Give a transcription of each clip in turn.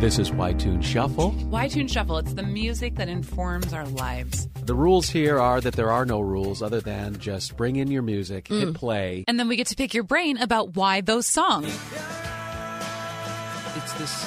This is Y-Tune Shuffle. Y-Tune Shuffle, it's the music that informs our lives. The rules here are that there are no rules other than just bring in your music, Mm. hit play. And then we get to pick your brain about why those songs. It's this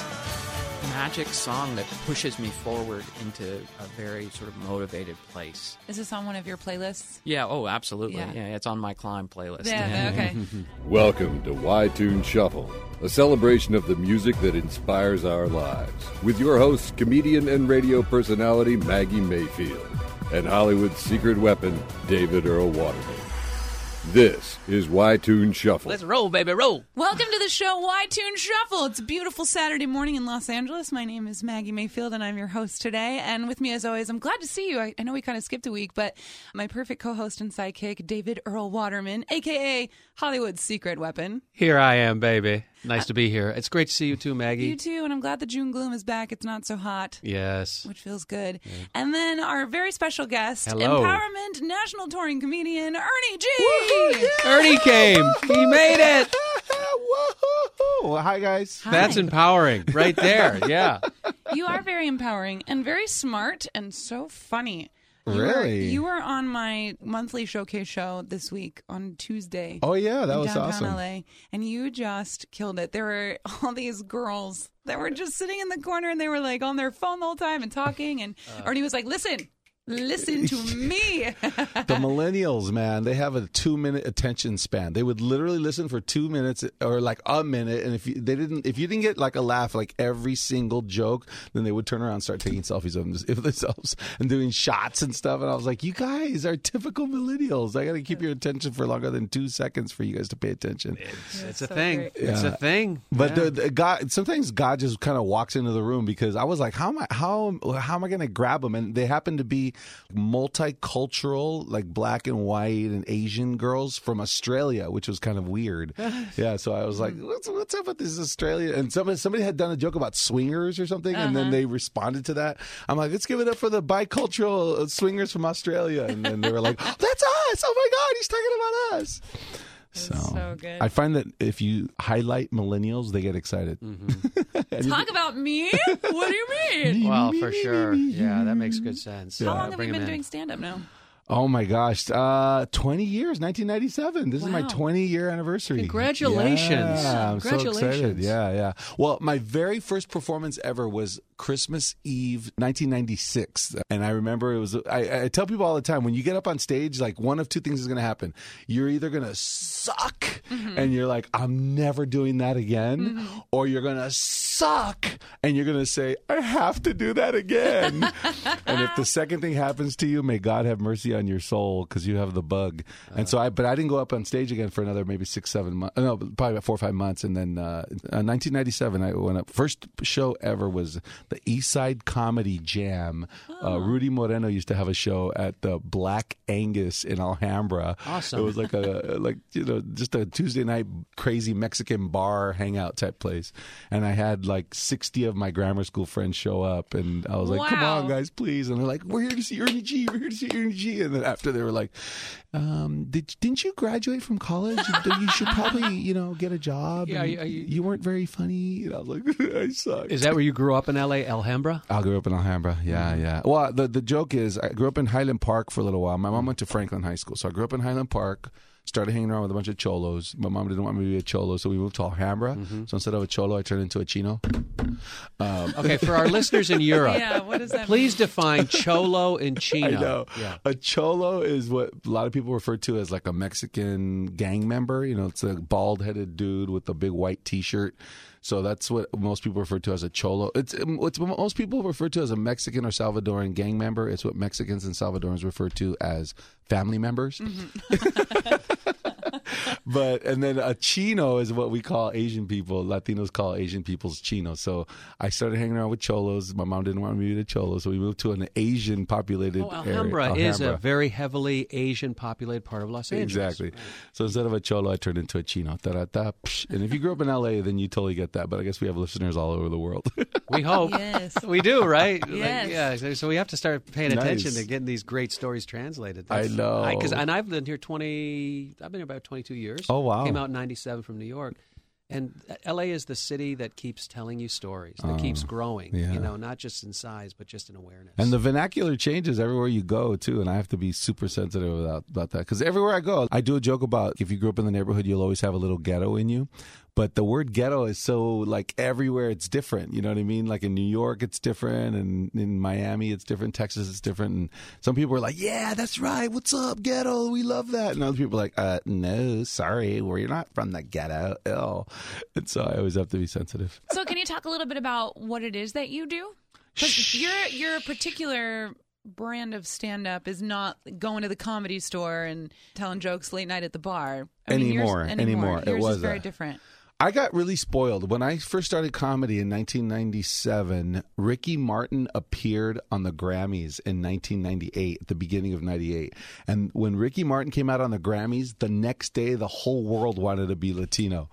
magic song that pushes me forward into a very sort of motivated place. Is this on one of your playlists? Yeah, oh, absolutely. Yeah. Yeah, it's on my climb playlist. Yeah, okay. Welcome to Y-Tune Shuffle, a celebration of the music that inspires our lives. With your hosts, comedian and radio personality Maggie Mayfield, and Hollywood's secret weapon, David Earl Waterman. This is Y-Tune Shuffle. Let's roll, baby, roll. Welcome to the show, Y-Tune Shuffle. It's a beautiful Saturday morning in Los Angeles. My name is Maggie Mayfield, and I'm your host today. And with me, as always, I'm glad to see you. I, I know we kind of skipped a week, but my perfect co-host and sidekick, David Earl Waterman, aka Hollywood's secret weapon. Here I am, baby. Nice to be here. It's great to see you too, Maggie. You too, and I'm glad the June gloom is back. It's not so hot. Yes. which feels good. And then our very special guest, Hello. empowerment national touring comedian Ernie G. Ernie came. He made it. Whoa! Hi, guys. That's empowering right there. Yeah. you are very empowering and very smart and so funny. You Were, Really? you were on my monthly showcase show this week on Tuesday. Oh yeah, that in was downtown awesome. LA, and you just killed it. There were all these girls that were just sitting in the corner, and they were like on their phone the whole time and talking. And Uh. Ernie was like, "Listen, listen to me." The millennials, man, they have a two-minute attention span. They would literally listen for two minutes or like a minute, and if you, they didn't, if you didn't get like a laugh, like every single joke, then they would turn around and start taking selfies of, themselves and doing shots and stuff. And I was like, you guys are typical millennials. I got to keep your attention for longer than two seconds for you guys to pay attention. It's, it's a so thing. great. It's Yeah. a thing. But Yeah. the, the God, sometimes God just kind of walks into the room because I was like, how am I, how, how am I going to grab them? And they happen to be multicultural, like black and white and Asian girls from Australia, which was kind of weird. yeah. So I was like, what's, what's up with this Australia? And somebody, somebody had done a joke about swingers or something. And then they responded to that. I'm like, let's give it up for the bicultural uh, swingers from Australia. And then they were like, that's us. Oh my God. He's talking about us. So, so good. I find that if you highlight millennials, they get excited. Talk about me? What do you mean? well, for sure. Yeah, that makes good sense. How Uh, long have bring you 'em been doing stand up now? Oh my gosh, uh, 20 years, 1997. This is my 20 year anniversary. Congratulations. Yeah, I'm so excited. Congratulations. Yeah, yeah. Well, my very first performance ever was Christmas Eve, 1996. And I remember it was, I, I tell people all the time, when you get up on stage, like one of two things is going to happen. You're either going to suck and you're like, I'm never doing that again, or you're going to suck and you're going to say, I have to do that again. and if the second thing happens to you, may God have mercy on your soul because you have the bug. and so I, but I didn't go up on stage again for another maybe six, seven months. No, probably about four or five months. And then uh, uh, 1997, I went up. First show ever was the East Side Comedy Jam. Uh, Rudy Moreno used to have a show at the Black Angus in Alhambra. Awesome. It was like a like you know just a Tuesday night crazy Mexican bar hangout type place. And I had like 60 of my grammar school friends show up, and I was like, "Come on, guys, please!" And they're like, "We're here to see Ernie G. We're here to see Ernie G." And then after they were like, um, "Did didn't you graduate from college? you should probably you know get a job. Yeah, and are you- you- you weren't very funny." And I was like, "I suck." Is that where you grew up in L.A., Alhambra? I grew up in Alhambra. Yeah, Mm-hmm. yeah. Well, the the joke is, I grew up in Highland Park for a little while. My mom went to Franklin High School, so I grew up in Highland Park. Started hanging around with a bunch of cholos. My mom didn't want me to be a cholo, so we moved to Alhambra. Mm-hmm. So instead of a cholo, I turned into a chino. Um, Okay, for our listeners in Europe, Yeah, what does that please define cholo and chino. I know. Yeah. A cholo is what a lot of people refer to as like a Mexican gang member. You know, it's a bald headed dude with a big white t shirt. So that's what most people refer to as a cholo. It's um, what's most people refer to as a Mexican or Salvadoran gang member. It's what Mexicans and Salvadorans refer to as family members. Mm-hmm. but and then a chino is what we call Asian people. Latinos call Asian people's chinos. So I started hanging around with cholos. My mom didn't want me to be a cholo, so we moved to an Asian populated Oh, area. Alhambra, is a very heavily Asian populated part of Los Angeles. Exactly. So instead of a cholo, I turned into a chino. Ta-da-ta. And if you grew up in LA, then you totally get that. But I guess we have listeners all over the world. We hope. Yes. We do, right? Like, Yes. yeah. So, so we have to start paying attention Nice. to getting these great stories translated. I know. Because and I've been here twenty. I've been here about twenty two years. Oh, wow. Came out in ninety seven from New York, And LA is the city that keeps telling you stories, that keeps oh, growing, yeah. you know, not just in size, but just in awareness. And the vernacular changes everywhere you go too, and I have to be super sensitive about, about that because everywhere I go, I do a joke about if you grew up in the neighborhood, you'll always have a little ghetto in you. But the word ghetto is so like everywhere it's different. You know what I mean? Like in New York, it's different, and in Miami, it's different. Texas, it's different. And some people are like, "Yeah, that's right. What's up, ghetto? We love that." And other people are like, uh, "No, sorry, we're not from the ghetto." Ill. And so I always have to be sensitive. So, can you talk a little bit about what it is that you do? Because your your particular brand of stand up is not going to the comedy store and telling jokes late night at the bar I mean, yours- Anymore, anymore. It Yours was is very that. different. I got really spoiled when I first started comedy in 1997. Ricky Martin appeared on the Grammys in 1998, at the beginning of 98. And when Ricky Martin came out on the Grammys, the next day the whole world wanted to be Latino.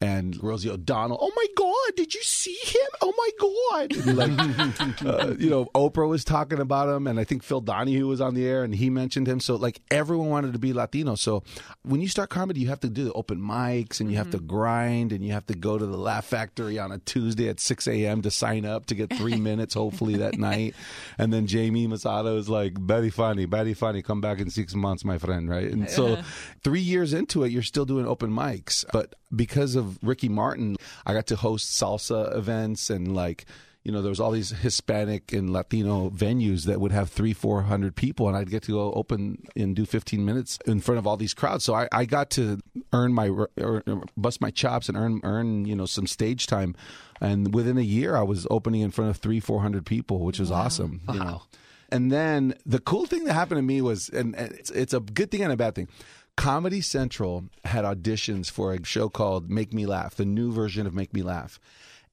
And Rosie O'Donnell, oh my God, did you see him? Oh my God. And like, uh, you know, Oprah was talking about him, and I think Phil Donahue was on the air and he mentioned him. So, like, everyone wanted to be Latino. So, when you start comedy, you have to do the open mics and you have to grind and you have to go to the Laugh Factory on a Tuesday at 6 a.m. to sign up to get three minutes, hopefully, that night. And then Jamie Masada is like, very funny, very funny. Come back in six months, my friend, right? And so, three years into it, you're still doing open mics. But because of Ricky Martin, I got to host salsa events and like, you know, there was all these Hispanic and Latino venues that would have three, four hundred people, and I'd get to go open and do fifteen minutes in front of all these crowds. So I, I got to earn my, or bust my chops and earn, earn, you know, some stage time. And within a year, I was opening in front of three, four hundred people, which was awesome. You know. And then the cool thing that happened to me was, and and it's, it's a good thing and a bad thing. Comedy Central had auditions for a show called Make Me Laugh, the new version of Make Me Laugh.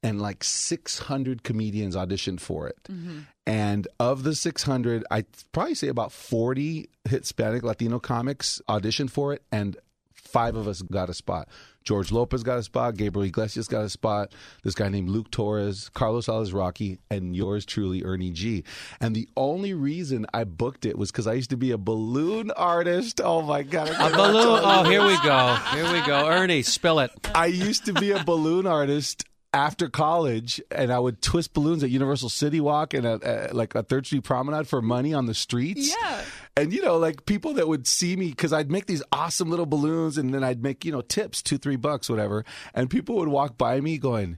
And like 600 comedians auditioned for it. Mm-hmm. And of the 600, I'd probably say about 40 Hispanic Latino comics auditioned for it, and five of us got a spot. George Lopez got a spot, Gabriel Iglesias got a spot, this guy named Luke Torres, Carlos Alazraqui, and yours truly, Ernie G. And the only reason I booked it was because I used to be a balloon artist. Oh my God. I a balloon. Oh, here we go. Here we go. Ernie, spill it. I used to be a balloon artist after college, and I would twist balloons at Universal City Walk and at, at like a Third Street Promenade for money on the streets. Yeah. And you know, like people that would see me because I'd make these awesome little balloons, and then I'd make you know tips, two, three bucks, whatever, and people would walk by me going.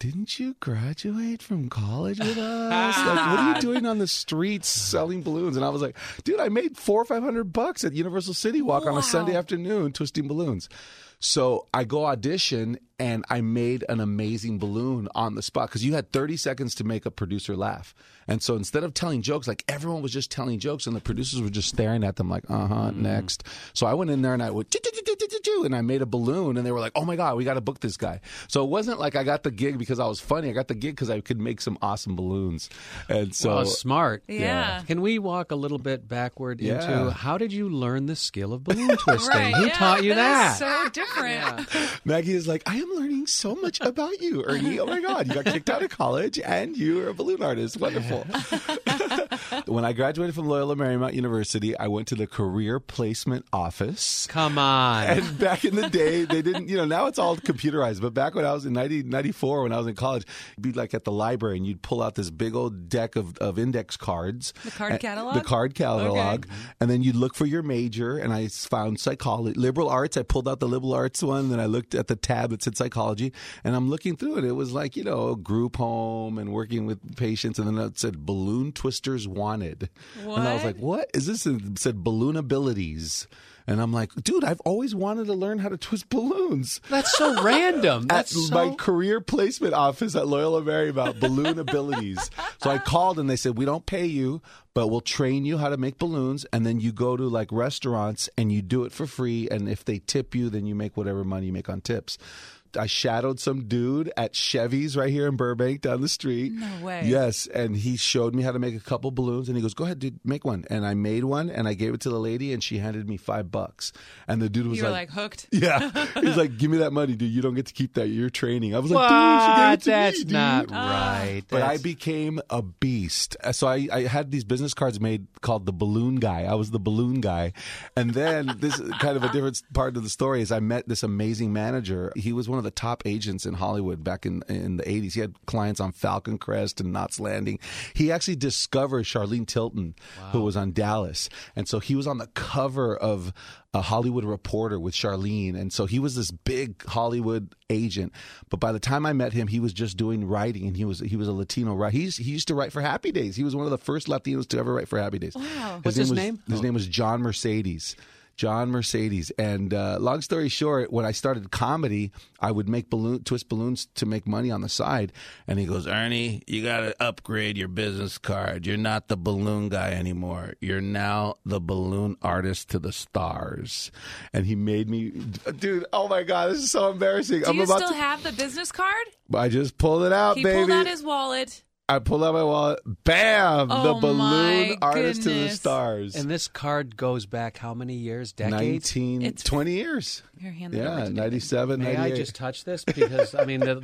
Didn't you graduate from college with us? like, what are you doing on the streets selling balloons? And I was like, dude, I made four or five hundred bucks at Universal City Walk on a Sunday afternoon twisting balloons. So I go audition and I made an amazing balloon on the spot because you had 30 seconds to make a producer laugh. And so instead of telling jokes, like everyone was just telling jokes and the producers were just staring at them like, uh huh, next. So I went in there and I would, and I made a balloon and they were like, oh my God, we got to book this guy. So it wasn't like I got the gig because I was funny. I got the gig because I could make some awesome balloons. And so. Well, smart. Yeah. Can we walk a little bit backward Yeah. into how did you learn the skill of balloon twisting? Right. Who yeah, taught you that? that? is so different. Maggie is like, I am learning so much about you, Ernie. Oh my God, you got kicked out of college and you are a balloon artist. Wonderful. when I graduated from Loyola Marymount University, I went to the career placement office. Come on. And back in the day, they didn't, you know, now it's all computerized. But back when I was in 90, 94, when I was in college, you'd be like at the library and you'd pull out this big old deck of, of index cards. The card And- catalog? The card catalog. And then you'd look for your major. And I found psychology, liberal arts. I pulled out the liberal arts one. Then I looked at the tab that said psychology. And I'm looking through it. It was like, you know, group home and working with patients. And then it said balloon twisters wanted. And I was like, what is this? It said balloon abilities. And I'm like, dude, I've always wanted to learn how to twist balloons. That's so random. At That's so... my career placement office at Loyola Marymount, balloon abilities. So I called and they said, we don't pay you, but we'll train you how to make balloons. And then you go to like restaurants and you do it for free. And if they tip you, then you make whatever money you make on tips. I shadowed some dude at Chevy's right here in Burbank down the street. No way. Yes, and he showed me how to make a couple balloons, and he goes, "Go ahead, dude, make one." And I made one, and I gave it to the lady, and she handed me five bucks. And the dude was were like hooked. yeah. He's like, give me that money, dude. You don't get to keep that. You're training. I was like, What? dude, she gave it to That's me, dude. not right. But I became a beast. Uh, So I, I had these business cards made called the balloon guy. I was the balloon guy. And then this is kind of a different part of the story is I met this amazing manager. He was one one of the top agents in Hollywood back in in the 80s. He had clients on Falcon Crest and Knots Landing. He actually discovered Charlene Tilton, who was on Dallas, and so he was on the cover of a Hollywood Reporter with Charlene, and so he was this big Hollywood agent. But by the time I met him, he was just doing writing, and he was he was a Latino writer. He's, he used to write for Happy Days. He was one of the first Latinos to ever write for Happy Days. Wow. What's his was, name? His Oh. name was John Mercedes. John Mercedes. And uh, long story short, when I started comedy, I would make balloon twist balloons to make money on the side. And he goes, Ernie, you got to upgrade your business card. You're not the balloon guy anymore. You're now the balloon artist to the stars. And he made me, dude. Oh my god, this is so embarrassing. Do I'm you about still to. have the business card? I just pulled it out, He baby. pulled out his wallet. I pulled out my wallet. Bam! Oh, the balloon artist to the stars. And this card goes back how many years? Decades? 19, It's- 20 years. Here, hand Yeah, to David. 97, May 98. I just touch this because I mean, the,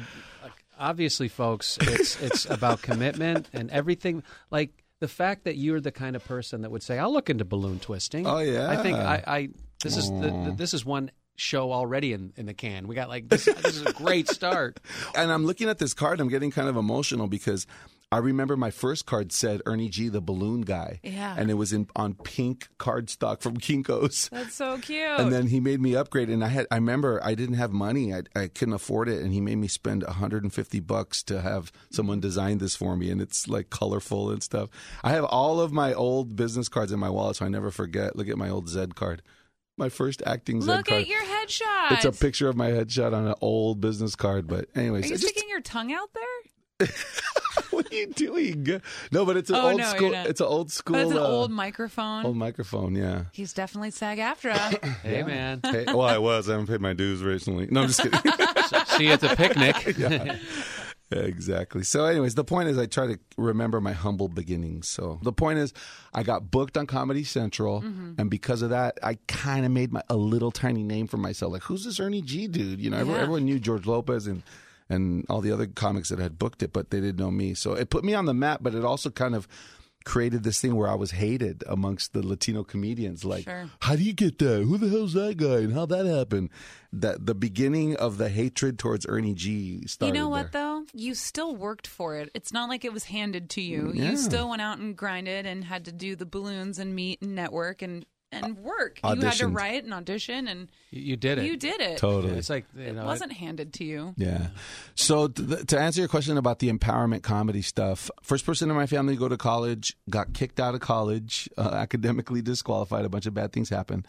obviously, folks, it's it's about commitment and everything. Like the fact that you're the kind of person that would say, "I'll look into balloon twisting." Oh, yeah. I think I, I this is the, the, this is one show already in, in the can. We got like this. this is a great start. and I'm looking at this card. I'm getting kind of emotional because I remember my first card said Ernie G, the balloon guy. Yeah. And it was in on pink cardstock from Kinko's. That's so cute. And then he made me upgrade, and I had. I remember I didn't have money. I, I couldn't afford it, and he made me spend 150 bucks to have someone design this for me, and it's like colorful and stuff. I have all of my old business cards in my wallet, so I never forget. Look at my old Zed card, my first acting Zed card. Look card. at your headshot. it's a picture of my headshot on an old business card, but anyways, Are you I just- sticking your tongue out there? what are you doing? No, but it's an Oh, old no, school. It's an old school. But it's an uh, old microphone. old microphone. Yeah. He's definitely SAG-AFTRA. Us. hey man, Hey, well, I was. I haven't paid my dues recently. No, I'm just kidding. see you at the picnic. exactly. So, anyways, the point is, I try to remember my humble beginnings. So, the point is, I got booked on Comedy Central, Mm-hmm. and because of that, I kind of made my a little tiny name for myself. Like, who's this Ernie G dude? You know, everyone, everyone knew George Lopez and and all the other comics that had booked it, but they didn't know me. So, it put me on the map, but it also kind of created this thing where I was hated amongst the Latino comedians. Like, Sure. how do you get that? Who the hell's that guy? And how that happened? That the beginning of the hatred towards Ernie G Started You know what there. though? You still worked for it. It's not like it was handed to you. Yeah. You still went out and grinded and had to do the balloons and meet and network and and work. You had to Auditioned. write and audition and You, you did it. you did it. Totally. It's like you It know, wasn't handed to you. Yeah. So th- to answer your question about the empowerment comedy stuff, first person in my family to go to college, got kicked out of college, uh, academically disqualified. A bunch of bad things happened.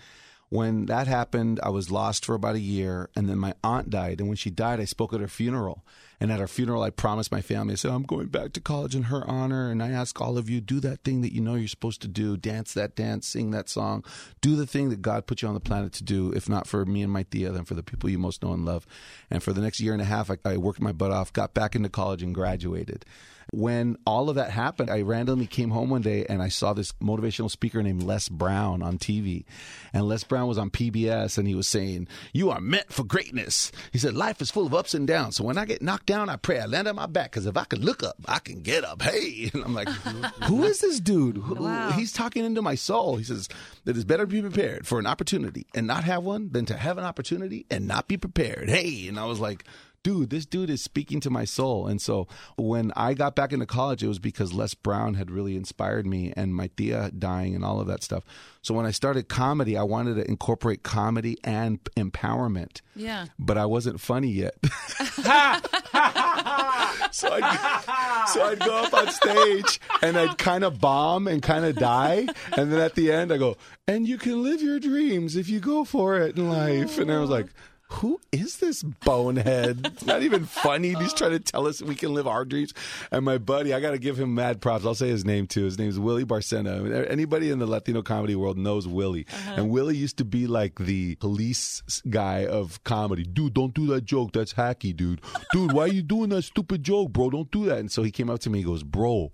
When that happened, I was lost for about a year, and then my aunt died. And when she died, I spoke at her funeral. And at her funeral, I promised my family, I said, I'm going back to college in her honor. And I ask all of you, do that thing that you know you're supposed to do, dance that dance, sing that song, do the thing that God put you on the planet to do, if not for me and my tia, then for the people you most know and love. And for the next year and a half, I, I worked my butt off, got back into college, and graduated. When all of that happened, I randomly came home one day and I saw this motivational speaker named Les Brown on TV. And Les Brown was on PBS and he was saying, You are meant for greatness. He said, Life is full of ups and downs. So when I get knocked down, I pray I land on my back because if I can look up, I can get up. Hey. And I'm like, Who is this dude? Who- Wow. He's talking into my soul. He says, That it's better to be prepared for an opportunity and not have one than to have an opportunity and not be prepared. Hey. And I was like, dude, this dude is speaking to my soul. And so when I got back into college, it was because Les Brown had really inspired me and my tia dying and all of that stuff. So when I started comedy, I wanted to incorporate comedy and empowerment. Yeah. But I wasn't funny yet. so I'd, so I'd go up on stage and I'd kind of bomb and kind of die. And then at the end, I go, and you can live your dreams if you go for it in life. And I was like, who is this bonehead? It's not even funny. He's trying to tell us we can live our dreams. And my buddy, I got to give him mad props. I'll say his name too. His name is Willie Barcena. Anybody in the Latino comedy world knows Willie. Uh-huh. And Willie used to be like the police guy of comedy. Dude, don't do that joke. That's hacky, dude. Dude, why are you doing that stupid joke, bro? Don't do that. And so he came up to me. He goes, bro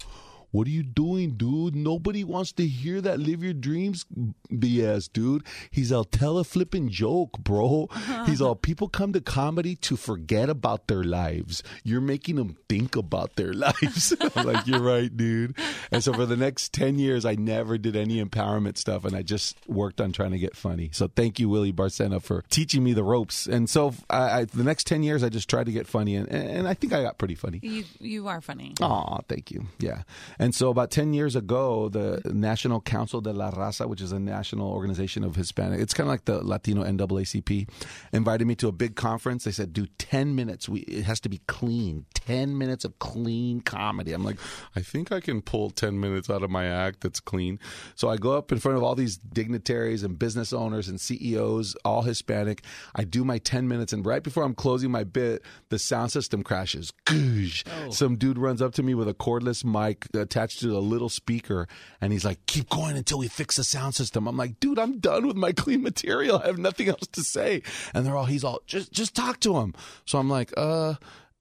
What are you doing, dude? Nobody wants to hear that live your dreams BS, dude. He's all tell a flipping joke, bro. He's all people come to comedy to forget about their lives. You're making them think about their lives. I'm like, you're right, dude. And so for the next 10 years, I never did any empowerment stuff and I just worked on trying to get funny. So thank you, Willie Barcena, for teaching me the ropes. And so I, I, the next 10 years, I just tried to get funny and, and I think I got pretty funny. You you are funny. Aw, thank you. Yeah. And so about 10 years ago, the National Council de la Raza, which is a national organization of Hispanic, it's kind of like the Latino NAACP, invited me to a big conference. They said, do 10 minutes. We, it has to be clean. 10 minutes of clean comedy. I'm like, I think I can pull 10 minutes out of my act that's clean. So I go up in front of all these dignitaries and business owners and CEOs, all Hispanic. I do my 10 minutes, and right before I'm closing my bit, the sound system crashes. Goosh. Oh. Some dude runs up to me with a cordless mic attached to a little speaker, and he's like, "Keep going until we fix the sound system." I'm like, "Dude, I'm done with my clean material. I have nothing else to say." And they're all, "He's all, just just talk to him." So I'm like, "Uh."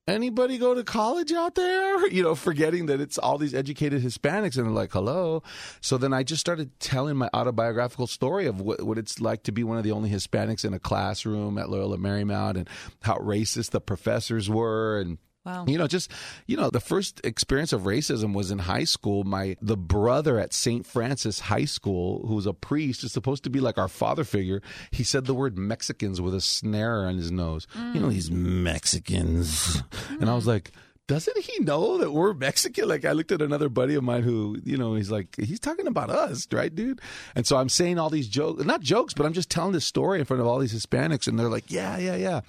Anybody go to college out there? You know, forgetting that it's all these educated Hispanics, and they're like, "Hello." So then I just started telling my autobiographical story of what, what it's like to be one of the only Hispanics in a classroom at Loyola Marymount, and how racist the professors were, and Wow. you know, just you know, the first experience of racism was in high school. My the brother at St. Francis High School, who was a priest, is supposed to be like our father figure. He said the word Mexicans with a snare on his nose. You know, mm. these Mexicans, and I was mm. like. Doesn't he know that we're Mexican? Like I looked at another buddy of mine who, you know, he's like, he's talking about us, right, dude? And so I'm saying all these jokes, not jokes, but I'm just telling this story in front of all these Hispanics, and they're like, yeah, yeah, yeah.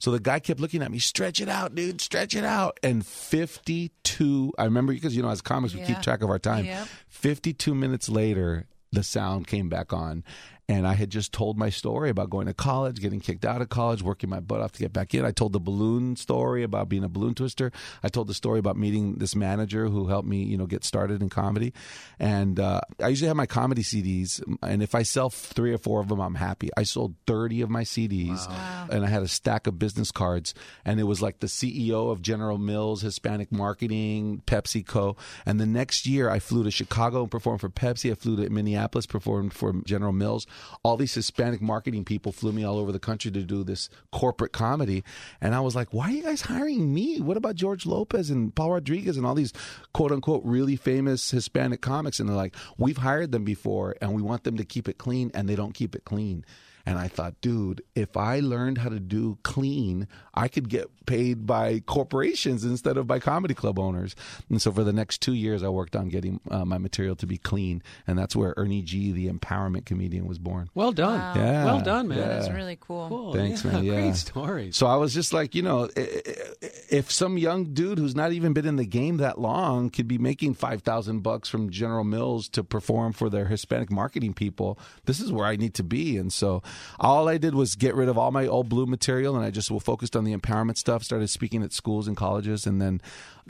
So the guy kept looking at me, stretch it out, dude, stretch it out. And 52, I remember because, you know, as comics, we keep track of our time. Yep. 52 minutes later, the sound came back on. And I had just told my story about going to college, getting kicked out of college, working my butt off to get back in. I told the balloon story about being a balloon twister. I told the story about meeting this manager who helped me, you know, get started in comedy. And uh, I usually have my comedy CDs, and if I sell three or four of them, I'm happy. I sold 30 of my CDs, and I had a stack of business cards, and it was like the CEO of General Mills, Hispanic Marketing, PepsiCo. And the next year, I flew to Chicago and performed for Pepsi. I flew to Minneapolis, performed for General Mills. All these Hispanic marketing people flew me all over the country to do this corporate comedy. And I was like, why are you guys hiring me? What about George Lopez and Paul Rodriguez and all these quote unquote really famous Hispanic comics? And they're like, we've hired them before and we want them to keep it clean, and they don't keep it clean. And I thought, dude, if I learned how to do clean, I could get paid by corporations instead of by comedy club owners. And so for the next two years, I worked on getting uh, my material to be clean. And that's where Ernie G, the empowerment comedian, was born. Well done. Wow. Yeah. Well done, man. Yeah. That's really cool. Cool. Thanks, yeah. man. Yeah. Great story. So I was just like, you know, i- i- if some young dude who's not even been in the game that long could be making five thousand bucks from General Mills to perform for their Hispanic marketing people, this is where I need to be. And so all I did was get rid of all my old blue material, and I just focused on the empowerment stuff. Started speaking at schools and colleges, and then,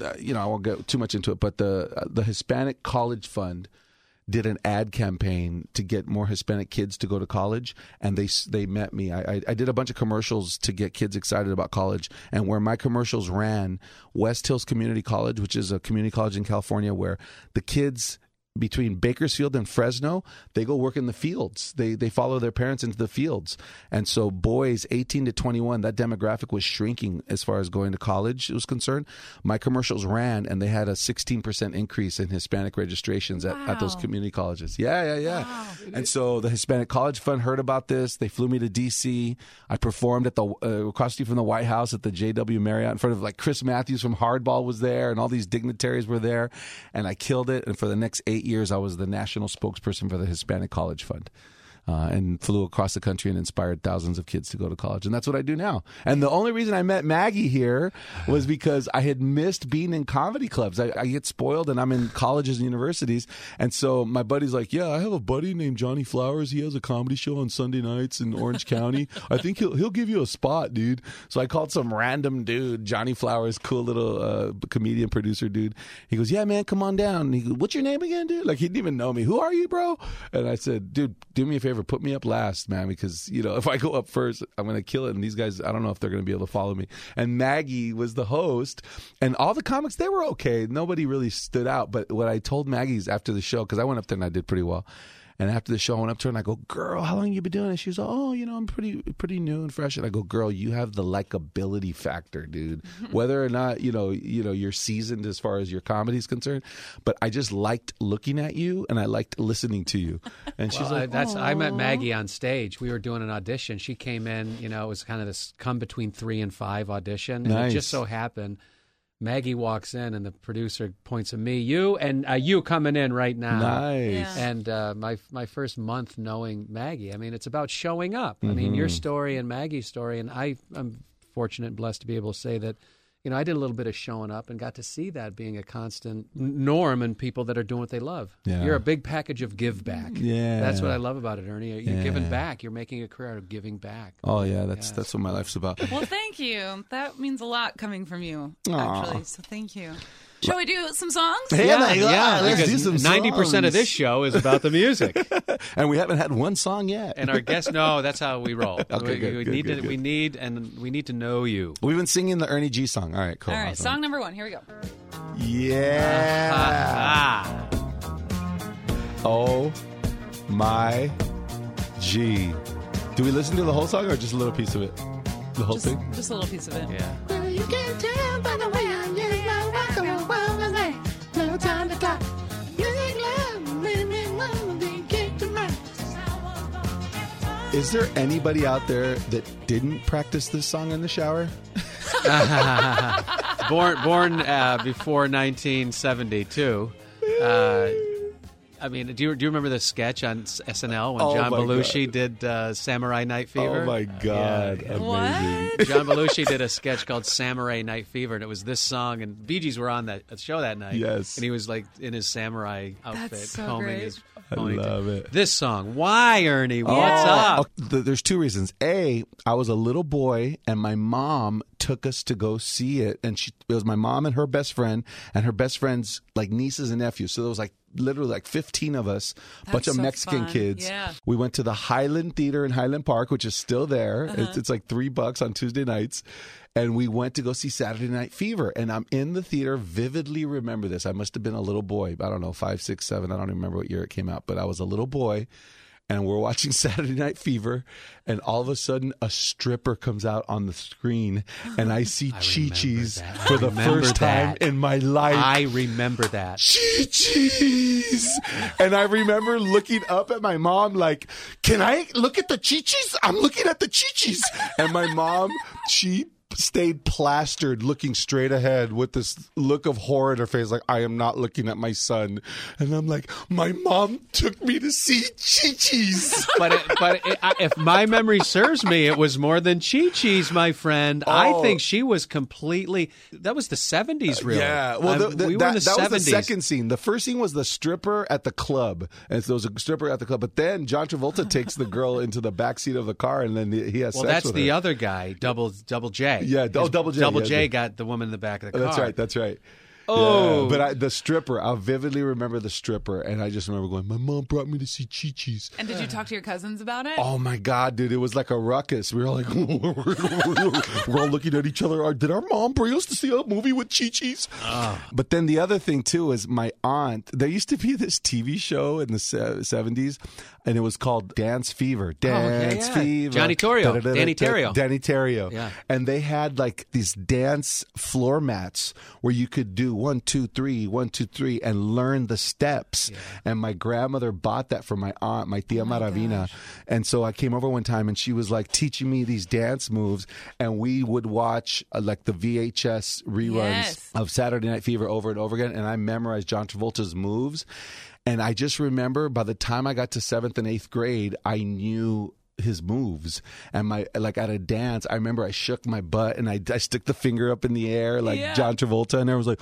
uh, you know, I won't get too much into it, but the uh, the Hispanic College Fund did an ad campaign to get more Hispanic kids to go to college, and they they met me. I, I did a bunch of commercials to get kids excited about college, and where my commercials ran, West Hills Community College, which is a community college in California, where the kids between Bakersfield and Fresno, they go work in the fields. They they follow their parents into the fields. And so boys 18 to 21, that demographic was shrinking as far as going to college was concerned. My commercials ran and they had a 16% increase in Hispanic registrations at, at those community colleges. Yeah, yeah, yeah. And so the Hispanic College Fund heard about this. They flew me to DC. I performed at the uh, across the street from the White House at the JW Marriott in front of like Chris Matthews from Hardball was there and all these dignitaries were there and I killed it and for the next 8 years I was the national spokesperson for the Hispanic College Fund. Uh, and flew across the country and inspired thousands of kids to go to college. And that's what I do now. And the only reason I met Maggie here was because I had missed being in comedy clubs. I, I get spoiled and I'm in colleges and universities. And so my buddy's like, Yeah, I have a buddy named Johnny Flowers. He has a comedy show on Sunday nights in Orange County. I think he'll, he'll give you a spot, dude. So I called some random dude, Johnny Flowers, cool little uh, comedian producer dude. He goes, Yeah, man, come on down. And he goes, What's your name again, dude? Like, he didn't even know me. Who are you, bro? And I said, Dude, do me a favor favor, put me up last, man, because you know if I go up first, I'm gonna kill it. And these guys, I don't know if they're gonna be able to follow me. And Maggie was the host, and all the comics they were okay. Nobody really stood out. But what I told Maggie's after the show, because I went up there and I did pretty well. And after the show, I went up to her and I go, "Girl, how long you been doing it?" She was, "Oh, you know, I'm pretty pretty new and fresh." And I go, "Girl, you have the likability factor, dude. Whether or not you know you know you're seasoned as far as your comedy is concerned, but I just liked looking at you and I liked listening to you." And she's Well, I, like, that's I met Maggie on stage. We were doing an audition. She came in. You know, it was kind of this come between three and five audition. And Nice. it just so happened, Maggie walks in, and the producer points at me, you and uh, you coming in right now. "Nice." Yeah. And uh, my my first month knowing Maggie, I mean, it's about showing up. I mean, your story and Maggie's story, and I I'm fortunate and blessed to be able to say that. You know, I did a little bit of showing up and got to see that being a constant norm in people that are doing what they love. Yeah. You're a big package of give back. Yeah. That's what I love about it, Ernie. You're giving back. You're making a career out of giving back. Oh yeah, that's Yes. that's what my life's about. Well, thank you. That means a lot coming from you, Aw. actually. So thank you. Shall we do some songs? Hey, my God, let's do some ninety percent of this show is about the music, And we haven't had one song yet. and our guests know that's how we roll. Okay, we, good, we good, need good, to, good. we need, and we need to know you. We've been singing the Ernie G song. All right, cool. All right, awesome. song number one. Here we go. Yeah. Ah, Oh my G. Do we listen to the whole song or just a little piece of it? The whole Just, thing? just a little piece of it. yeah. You Is there anybody out there that didn't practice this song in the shower? born born uh, before 1972. Uh, I mean, do you do you remember the sketch on S- SNL when Oh, John my Belushi God. did uh, Samurai Night Fever? Oh my God. Yeah. Amazing. What? John Belushi did a sketch called Samurai Night Fever, and it was this song. And Bee Gees were on that show that night. Yes. and he was like in his samurai outfit, so combing great. his I love it. This song, why Ernie? What's Oh, up? oh, there's two reasons. A, I was a little boy and my mom took us to go see it, and she it was my mom and her best friend and her best friend's like nieces and nephews. So there was like literally like 15 of us, a bunch That's of so Mexican fun. kids. Yeah. We went to the Highland Theater in Highland Park, which is still there. Uh-huh. It's, it's like three bucks on Tuesday nights. And we went to go see Saturday Night Fever. And I'm in the theater, vividly remember this. I must have been a little boy. I don't know, five, six, seven. I don't remember what year it came out, but I was a little boy. And we're watching Saturday Night Fever. And all of a sudden, a stripper comes out on the screen. And I see Chi Chi's for the first time that. in my life. I remember that. Chi-Chis. And I remember looking up at my mom like, can I look at the Chi-Chis? I'm looking at the Chi-Chis. And my mom, she stayed plastered looking straight ahead with this look of horror in her face like I am not looking at my son. And I'm like, my mom took me to see Chi-Chis. but it, but it, I- if my memory serves me, it was more than Chi Chi's, my friend. I Oh. think she was completely. That was the seventies, really. Yeah, well, um, the, the, we were that, in the that was the second scene. The first scene was the stripper at the club, and so there was a stripper at the club. But then John Travolta takes the girl into the back seat of the car, and then he has Well, sex that's the her. other guy, Double Double J. Yeah, oh, Double J, Double yeah, J yeah. got the woman in the back of the car. That's right. That's right. Oh. Yeah, but I, the stripper, I'll vividly remember the stripper, and I just remember going, "My mom brought me to see Chi Chi's." And did you talk to your cousins about it? Oh my god, dude! It was like a ruckus. We were all like, we're all looking at each other. Did our mom bring us to see a movie with Chi Chi's? Ah. But then the other thing too is my aunt. There used to be this TV show in the seventies, and it was called Dance Fever. Dance Oh, yeah. Fever. Johnny Torrio. Danny Terrio. Danny Terrio. Yeah. And they had like these dance floor mats where you could do one, two, three, one, two, three, and learn the steps. And my grandmother bought that for my aunt, my tia Marabina. And so I came over one time and she was like teaching me these dance moves. And we would watch uh, like the VHS reruns Yes. of Saturday Night Fever over and over again. And I memorized John Travolta's moves. And I just remember by the time I got to seventh and eighth grade, I knew his moves and my like at a dance i remember i shook my butt and i, I stick the finger up in the air like Yeah. john travolta and everyone was like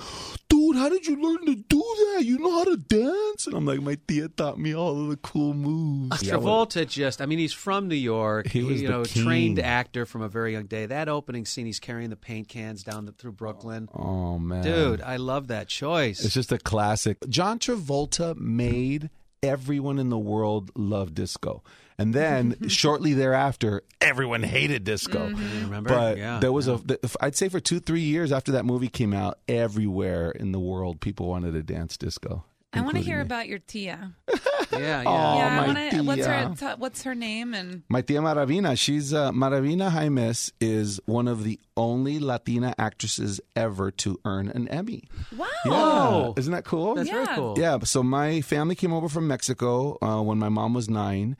dude how did you learn to do that you know how to dance and i'm like my tia taught me all of the cool moves Travolta just, I mean, he's from New York. He was you the know, king. trained actor from a very young day. That opening scene, he's carrying the paint cans down the, through Brooklyn. oh man Dude, I love that choice. It's just a classic. John Travolta made everyone in the world love disco. And then shortly thereafter, everyone hated disco. Remember? But Yeah, there was a, the- I'd say for two, three years after that movie came out, everywhere in the world, people wanted to dance disco. I want to hear me. about your tia. yeah, yeah. Aw. yeah, my I want to. What's her? T- what's her name? And My tia Marabina, she's uh, Marabina Jaimes is one of the only Latina actresses ever to earn an Emmy. wow. Yeah. Oh. Isn't that cool? That's very Yeah. cool. Yeah, so my family came over from Mexico uh, when my mom was nine.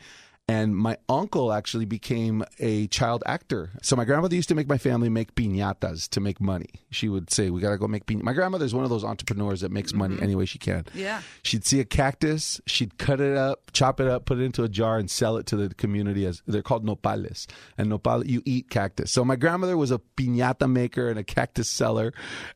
And my uncle actually became a child actor. So my grandmother used to make my family make piñatas to make money. She would say, "We got to go make piñatas." My grandmother's one of those entrepreneurs that makes money mm-hmm. any way she can. Yeah. She'd see a cactus, she'd cut it up, chop it up, put it into a jar, and sell it to the community as they're called nopales. And nopal, you eat cactus. So my grandmother was a piñata maker and a cactus seller,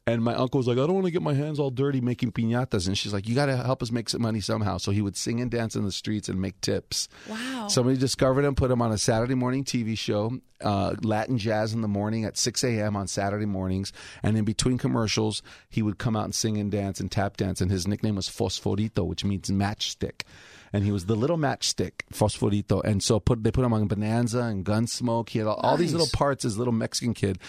and my uncle was like, I don't want to get my hands all dirty making piñatas. And she's like, You got to help us make some money somehow. So he would sing and dance in the streets and make tips. Wow. Somebody discovered him, put him on a Saturday morning TV show, uh, Latin jazz in the morning at 6 a.m. on Saturday mornings. And in between commercials, he would come out and sing and dance and tap dance. And his nickname was Fosforito, which means matchstick. And he was the little matchstick, Fosforito. And so put, they put him on Bonanza and Gunsmoke. He had all, all these little parts as a little Mexican kid.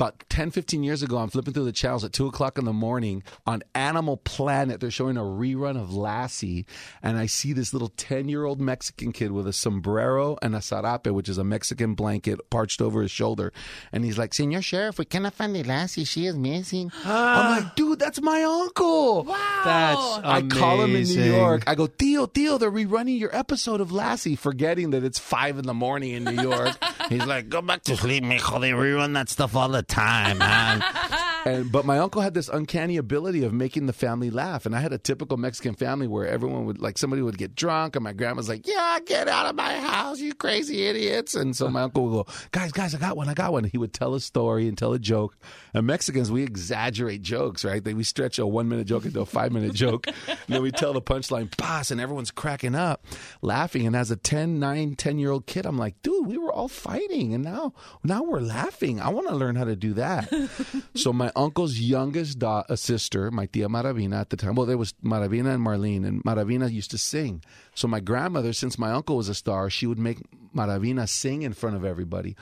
About 10, 15 years ago, I'm flipping through the channels at 2 o'clock in the morning on Animal Planet. They're showing a rerun of Lassie, and I see this little 10 year old Mexican kid with a sombrero and a sarape, which is a Mexican blanket parched over his shoulder. And he's like, Senor Sheriff, we cannot find the Lassie. She is missing. I'm like, dude, that's my uncle. Wow. That's amazing. I call him in New. York. I go, Theo, Theo, they're rerunning your episode of Lassie, forgetting that it's five in the morning in New York. He's like, go back to sleep, mijo. They rerun that stuff all the time, man. and but my uncle had this uncanny ability of making the family laugh, and I had a typical Mexican family where everyone would like somebody would get drunk, and my grandma's like, "Yeah, get out of my house, you crazy idiots!" And so my uncle would go, "Guys, guys, I got one, I got one." He would tell a story and tell a joke. And Mexicans, we exaggerate jokes, right? They, we stretch a one minute joke into a five minute joke, and then we tell the punchline, "Boss," and everyone's cracking up, laughing. And as a 10, 9, 10 year old kid, I'm like, "Dude, we were all fighting, and now now we're laughing. I want to learn how to do that." so my uncle's youngest da- uh, sister, my tia Marabina at the time, well, there was Marabina and Marlene, and Marabina used to sing. So my grandmother, since my uncle was a star, she would make Marabina sing in front of everybody.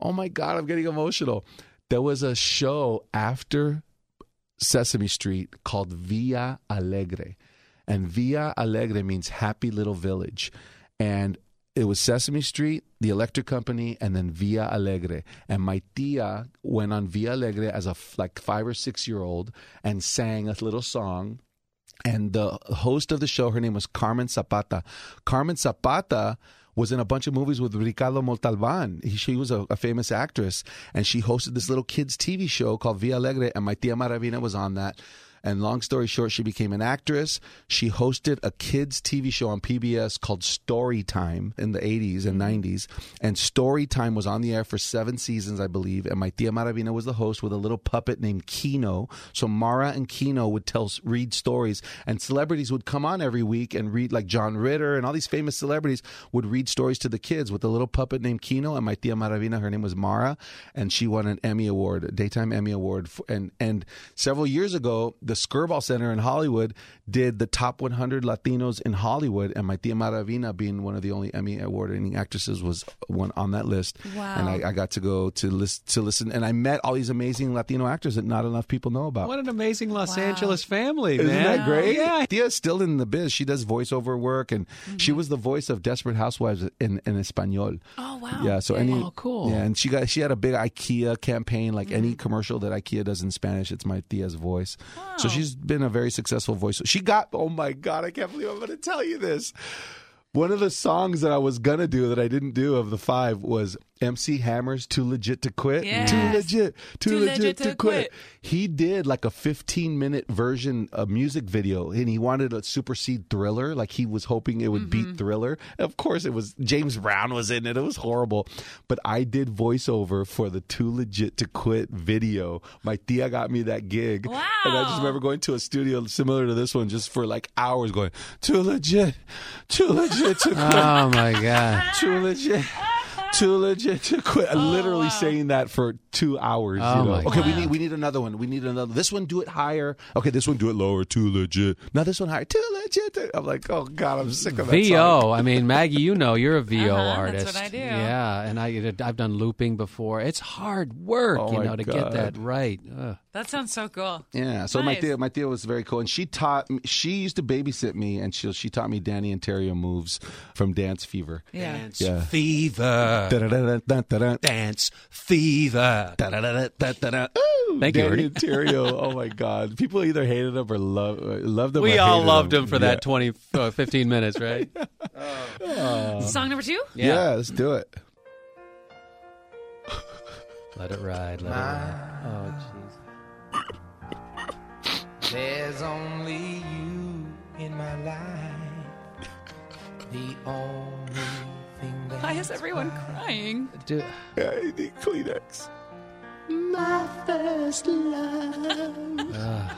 Oh my God, I'm getting emotional. There was a show after Sesame Street called Villa Alegre. And Villa Alegre means happy little village. And it was Sesame Street, the electric company, and then Villa Alegre. And my tia went on Villa Alegre as a like five or six year old and sang a little song. And the host of the show, her name was Carmen Zapata. Carmen Zapata was in a bunch of movies with Ricardo Montalban. He, she was a, a famous actress, and she hosted this little kids TV show called Villa Alegre, and my tia Marabina was on that. And long story short, she became an actress. She hosted a kids TV show on PBS called Story Time in the 80s and mm-hmm. 90s. And Story Time was on the air for seven seasons, I believe. And my tia Marabina was the host with a little puppet named Kino. So Mara and Kino would tell, read stories, and celebrities would come on every week and read, like John Ritter and all these famous celebrities would read stories to the kids with a little puppet named Kino. And my tia Marabina, her name was Mara, and she won an Emmy Award, a daytime Emmy Award. And and several years ago, the Skirball Center in Hollywood did the top 100 Latinos in Hollywood, and my tia Marabina, being one of the only Emmy award-winning actresses, was one on that list. Wow. And I, I got to go to list to listen, and I met all these amazing Latino actors that not enough people know about. What an amazing Los Wow. Angeles family, Isn't man. that great? Yeah. Tia's still in the biz. She does voiceover work, and she mm-hmm. was the voice of Desperate Housewives in, in Espanol. Oh wow. Yeah, so any Oh, cool. Yeah, and she got she had a big IKEA campaign. Like any mm-hmm. commercial that IKEA does in Spanish, it's my Tia's voice. So oh. she's been a very successful voice. She got oh my god, I can't believe I'm going to tell you this. One of the songs that I was gonna do that I didn't do of the five was MC Hammer's "Too Legit to Quit." Yes. Too legit, too, Too legit, legit to, to quit. quit. He did like a 15 minute version, a music video, and he wanted to supersede Thriller. Like he was hoping it would beat mm-hmm. Thriller. Of course, it was James Brown was in it. It was horrible, but I did voiceover for the "Too Legit to Quit" video. My tia got me that gig, Wow. and I just remember going to a studio similar to this one just for like hours, going "Too legit, too legit to oh, quit." Oh my God. Too legit. Too legit to quit. Literally saying that for two hours. Oh, you know? my Okay, we need we need another one. We need another. This one, do it higher. Okay, this one, do it lower. Too legit. Now this one higher. Too legit. I'm like, oh god, I'm sick of that. song. VO. I mean, Maggie, you know you're a VO Uh-huh, that's artist. what I do. Yeah, and I I've done looping before. It's hard work, Oh, you know, to get that right. Ugh. That sounds so cool. Yeah, so my Nice. Tia, my Tia was very cool, and she taught. me She used to babysit me, and she she taught me Danny and Ontario moves from Dance Fever. Yeah. Dance Yeah. fever. Dance fever. Ooh, Thank you, Danny Ernie. Ontario. Oh my God! People either hated him or love loved him. We all loved him for Yeah. that 20, uh, 15 minutes, right? Song number two? Yeah. let's do it. Let it ride. Let it ride. Oh, jeez. There's only you in my life. The only thing that Why is everyone crying? Do, Yeah, I need Kleenex. My first love. Ah.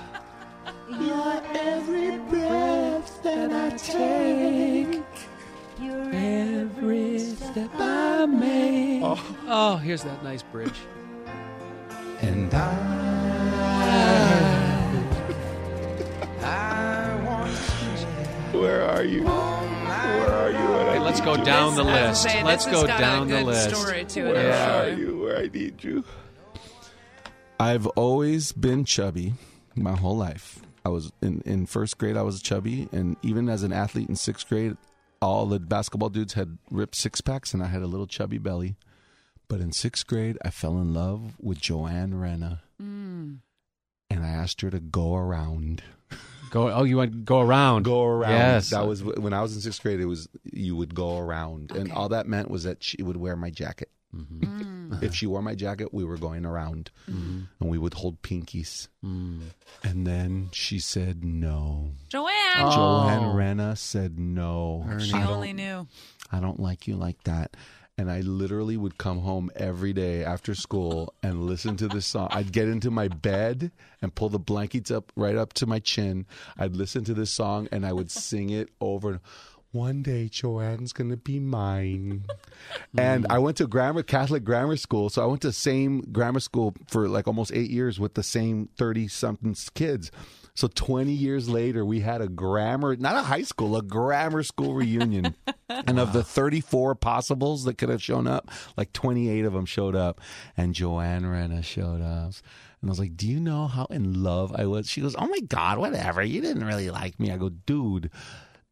Your every breath that I take. Your every step I make. Oh. oh, here's that nice bridge. and I I want to Where are you? Where are you? When Hey, let's go you? down the This- I was gonna list. say, this Let's go down the list. story to it, Where I'm are you? Where I need you? I've always been chubby my whole life. I was in, in first grade. I was chubby, and even as an athlete in sixth grade, all the basketball dudes had ripped six packs, and I had a little chubby belly. But in sixth grade, I fell in love with Joanne Renna, Mm. And I asked her to go around. Go. Oh, you want go around? Go around. Yes. that was when I was in sixth grade. It was you would go around, and all that meant was that she would wear my jacket. Mm-hmm. Mm. If she wore my jacket, we were going around, mm-hmm. and we would hold pinkies. Mm. And then she said no. Joanne. Joanne oh. Renna said no. Ernie. she I only knew. I don't like you like that. And I literally would come home every day after school and listen to this song. I'd get into my bed and pull the blankets up right up to my chin. I'd listen to this song and I would sing it over. and One day Joanne's gonna be mine. And mm. I went to grammar Catholic grammar school, so I went to the same grammar school for like almost eight years with the same thirty something kids. So twenty years later, we had a grammar, not a high school, a grammar school reunion. and of the thirty-four possibles that could have shown up, like twenty-eight of them showed up, and Joanne Renna showed up. And I was like, "Do you know how in love I was?" She goes, "Oh my god, whatever. You didn't really like me." I go, "Dude."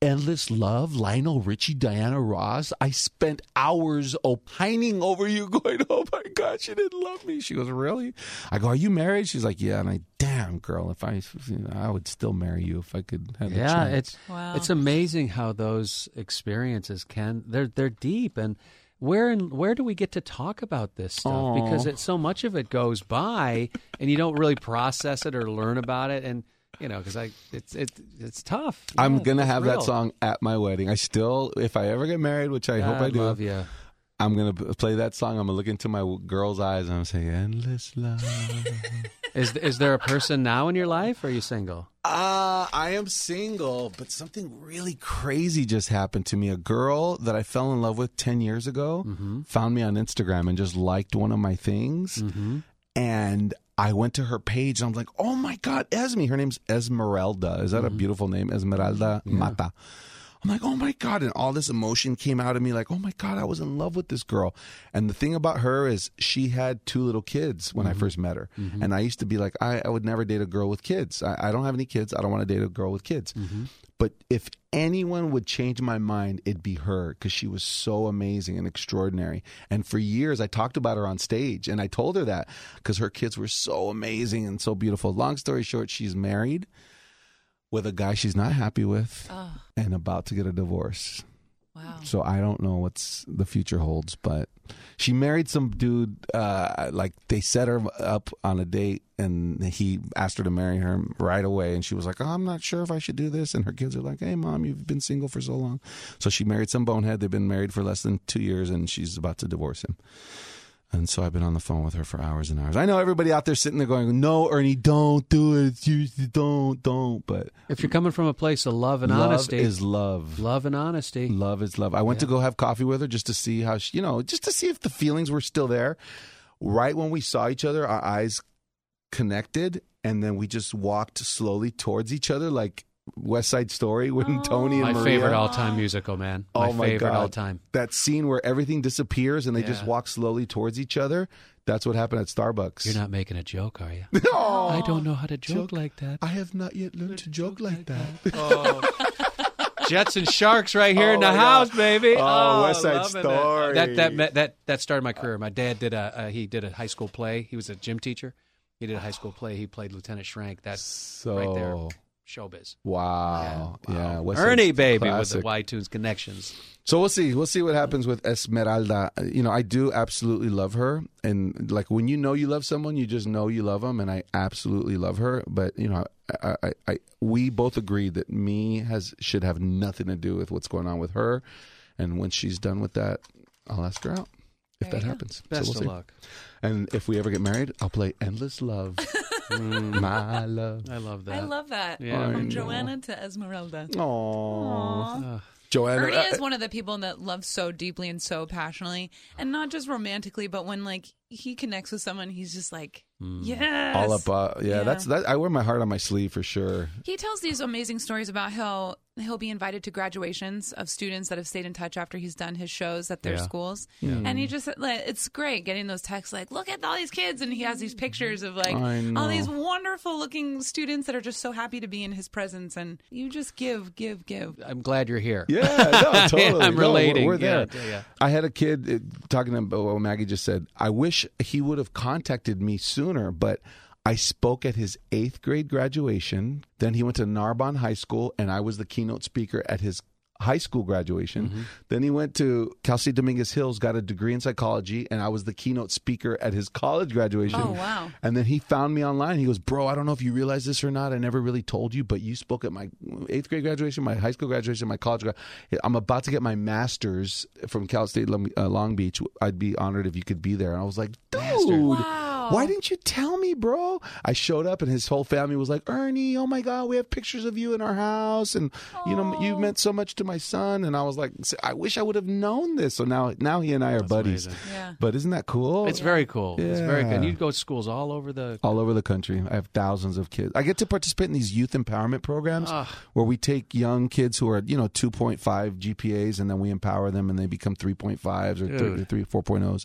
Endless Love, Lionel Richie, Diana Ross. I spent hours opining over you, going, "Oh my God, she didn't love me." She goes, "Really?" I go, "Are you married?" She's like, "Yeah." And I, damn girl, if I, I would still marry you if I could have. a Yeah, chance. it's Wow. it's amazing how those experiences can they're they're deep and where in, where do we get to talk about this stuff Aw. because it so much of it goes by and you don't really process it or learn about it and you know because I it's it, it's tough. I'm gonna have real. that song at my wedding. I still, if I ever get married, which I hope I do, love you. I'm gonna play that song. I'm gonna look into my girl's eyes and I'm saying, "Endless love." Is is there a person now in your life or are you single? Uh, I am single, but something really crazy just happened to me. A girl that I fell in love with 10 years ago found me on Instagram and just liked one of my things. And I went to her page and I'm like, oh my God, Esme. Her name's Esmeralda. Is that a mm-hmm. beautiful name? Esmeralda Mata. I'm like, oh my God. And all this emotion came out of me like, oh my God, I was in love with this girl. And the thing about her is she had two little kids when I mm-hmm. first met her. Mm-hmm. And I used to be like, I, I would never date a girl with kids. I, I don't have any kids. I don't want to date a girl with kids. But if anyone would change my mind, it'd be her because she was so amazing and extraordinary. And for years, I talked about her on stage and I told her that because her kids were so amazing and so beautiful. Long story short, she's married with a guy she's not happy with Oh, and about to get a divorce. Wow. So I don't know what's the future holds, but she married some dude. Uh, like they set her up on a date, and he asked her to marry her right away, and she was like, oh, "I'm not sure if I should do this." And her kids are like, "Hey, mom, you've been single for so long." So she married some bonehead. They've been married for less than two years, and she's about to divorce him. And so I've been on the phone with her for hours and hours. I know everybody out there sitting there going, "No, Ernie, don't do it. You don't, don't." But If you're coming from a place of love and honesty. love honesty, is love. love and honesty. Love is love. I went to go have coffee with her just to see how she, you know, just to see if the feelings were still there. Right when we saw each other, our eyes connected, and then we just walked slowly towards each other, like West Side Story when Tony and My Maria. favorite all-time musical, man. My, oh my favorite god! all-time. That scene where everything disappears and they just walk slowly towards each other. That's what happened at Starbucks. You're not making a joke, are you? No, I don't know how to joke, Joke. like that. I have not yet learned to joke like that. Jets and Sharks right here in the Oh, house, God. baby. Oh, West Side Story. That. That, that that that started my career. My dad did a uh, he did a high school play. He was a gym teacher. He did a high school play. He played Lieutenant Schrank. That's So right there. Showbiz. wow, yeah, West Side Ernie, baby, classic. with the Y-Tunes connections. So we'll see. We'll see what happens with Esmeralda. You know, I do absolutely love her, and like when you know you love someone, you just know you love them, and I absolutely love her. But you know, I, I, I we both agree that me has should have nothing to do with what's going on with her, and when she's done with that, I'll ask her out if There that happens. Best so we'll of see. luck. And if we ever get married, I'll play "Endless Love," my love. I love that. I love that. Yeah. From know. Joanna to Esmeralda. Aww. Joanna, Ernie uh, is one of the people that loves so deeply and so passionately, and not just romantically, but when like he connects with someone, he's just like, yes, all up. Uh, yeah, Yeah. that's that. I wear my heart on my sleeve for sure. He tells these amazing stories about how he'll be invited to graduations of students that have stayed in touch after he's done his shows at their Yeah. schools, and he just like, it's great getting those texts like, "Look at all these kids," and he has these pictures of like all these wonderful looking students that are just so happy to be in his presence, and you just give, give, give. I'm glad you're here. Yeah, no, totally. I'm No, we're- relating. we're, there. Yeah, yeah. I had a kid uh, talking about what Maggie just said. I wish he would have contacted me sooner, but I spoke at his eighth grade graduation. Then he went to Narbonne High School, and I was the keynote speaker at his high school graduation. Mm-hmm. Then he went to Cal State Dominguez Hills, got a degree in psychology, and I was the keynote speaker at his college graduation. Oh, wow. And then he found me online. He goes, Bro, I don't know if you realize this or not. I never really told you, but you spoke at my eighth grade graduation, my high school graduation, my college. gra- I'm about to get my master's from Cal State Long uh, Long Beach. I'd be honored if you could be there. And I was like, Dude, why didn't you tell me, bro? I showed up and his whole family was like, Ernie, oh my God, we have pictures of you in our house. And, you know, you meant so much to my son. And I was like, I wish I would have known this. So now, now he and I are buddies. Yeah. But isn't that cool? It's very cool. It's very good. And Yeah. you go to schools all over the. all over the country. I have thousands of kids. I get to participate in these youth empowerment programs Ah. where we take young kids who are, you know, 2.5 GPAs and then we empower them and they become 3.5s or Dude. 3, 4.0s.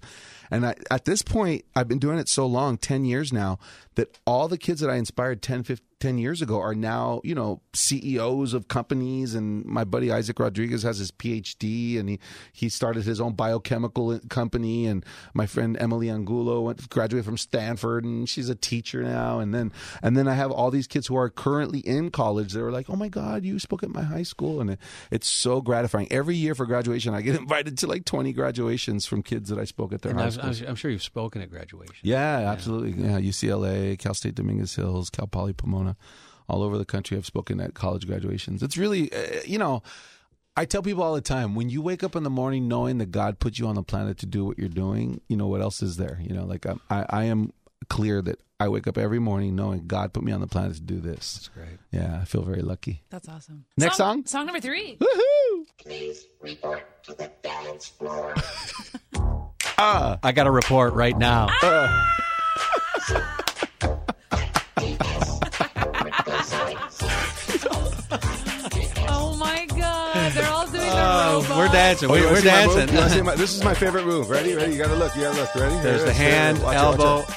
And I, at this point, I've been doing it so long, 10 years now, that all the kids that I inspired 10, 15, 10 years ago are now, you know, CEOs of companies. And my buddy Isaac Rodriguez has his PhD and he, he started his own biochemical company. And my friend Emily Angulo went, graduated from Stanford and she's a teacher now. And then, and then I have all these kids who are currently in college They're like, oh my God, you spoke at my high school. And it, it's so gratifying. Every year for graduation, I get invited to like 20 graduations from kids that I spoke at their And high school. I'm, sure you've spoken at graduation. Yeah, absolutely. Yeah, UCLA, Cal State Dominguez Hills, Cal Poly Pomona, all over the country. I've spoken at college graduations. It's really, uh, you know, I tell people all the time when you wake up in the morning knowing that God put you on the planet to do what you're doing, you know, what else is there? You know, like I'm, I, I am clear that I wake up every morning knowing God put me on the planet to do this. That's great. Yeah, I feel very lucky. That's awesome. Next song? Song number three. Woohoo! Please report to the dance floor. uh, I got a report right now. Oh my God, they're all doing their uh, Oh, robot. we're dancing. We, you wanna we're see my move? dancing. You wanna see my- this is my favorite move. Ready? Ready? You gotta look. You gotta look. Ready? There's Here the it is. Here it hand, is. Watch it, watch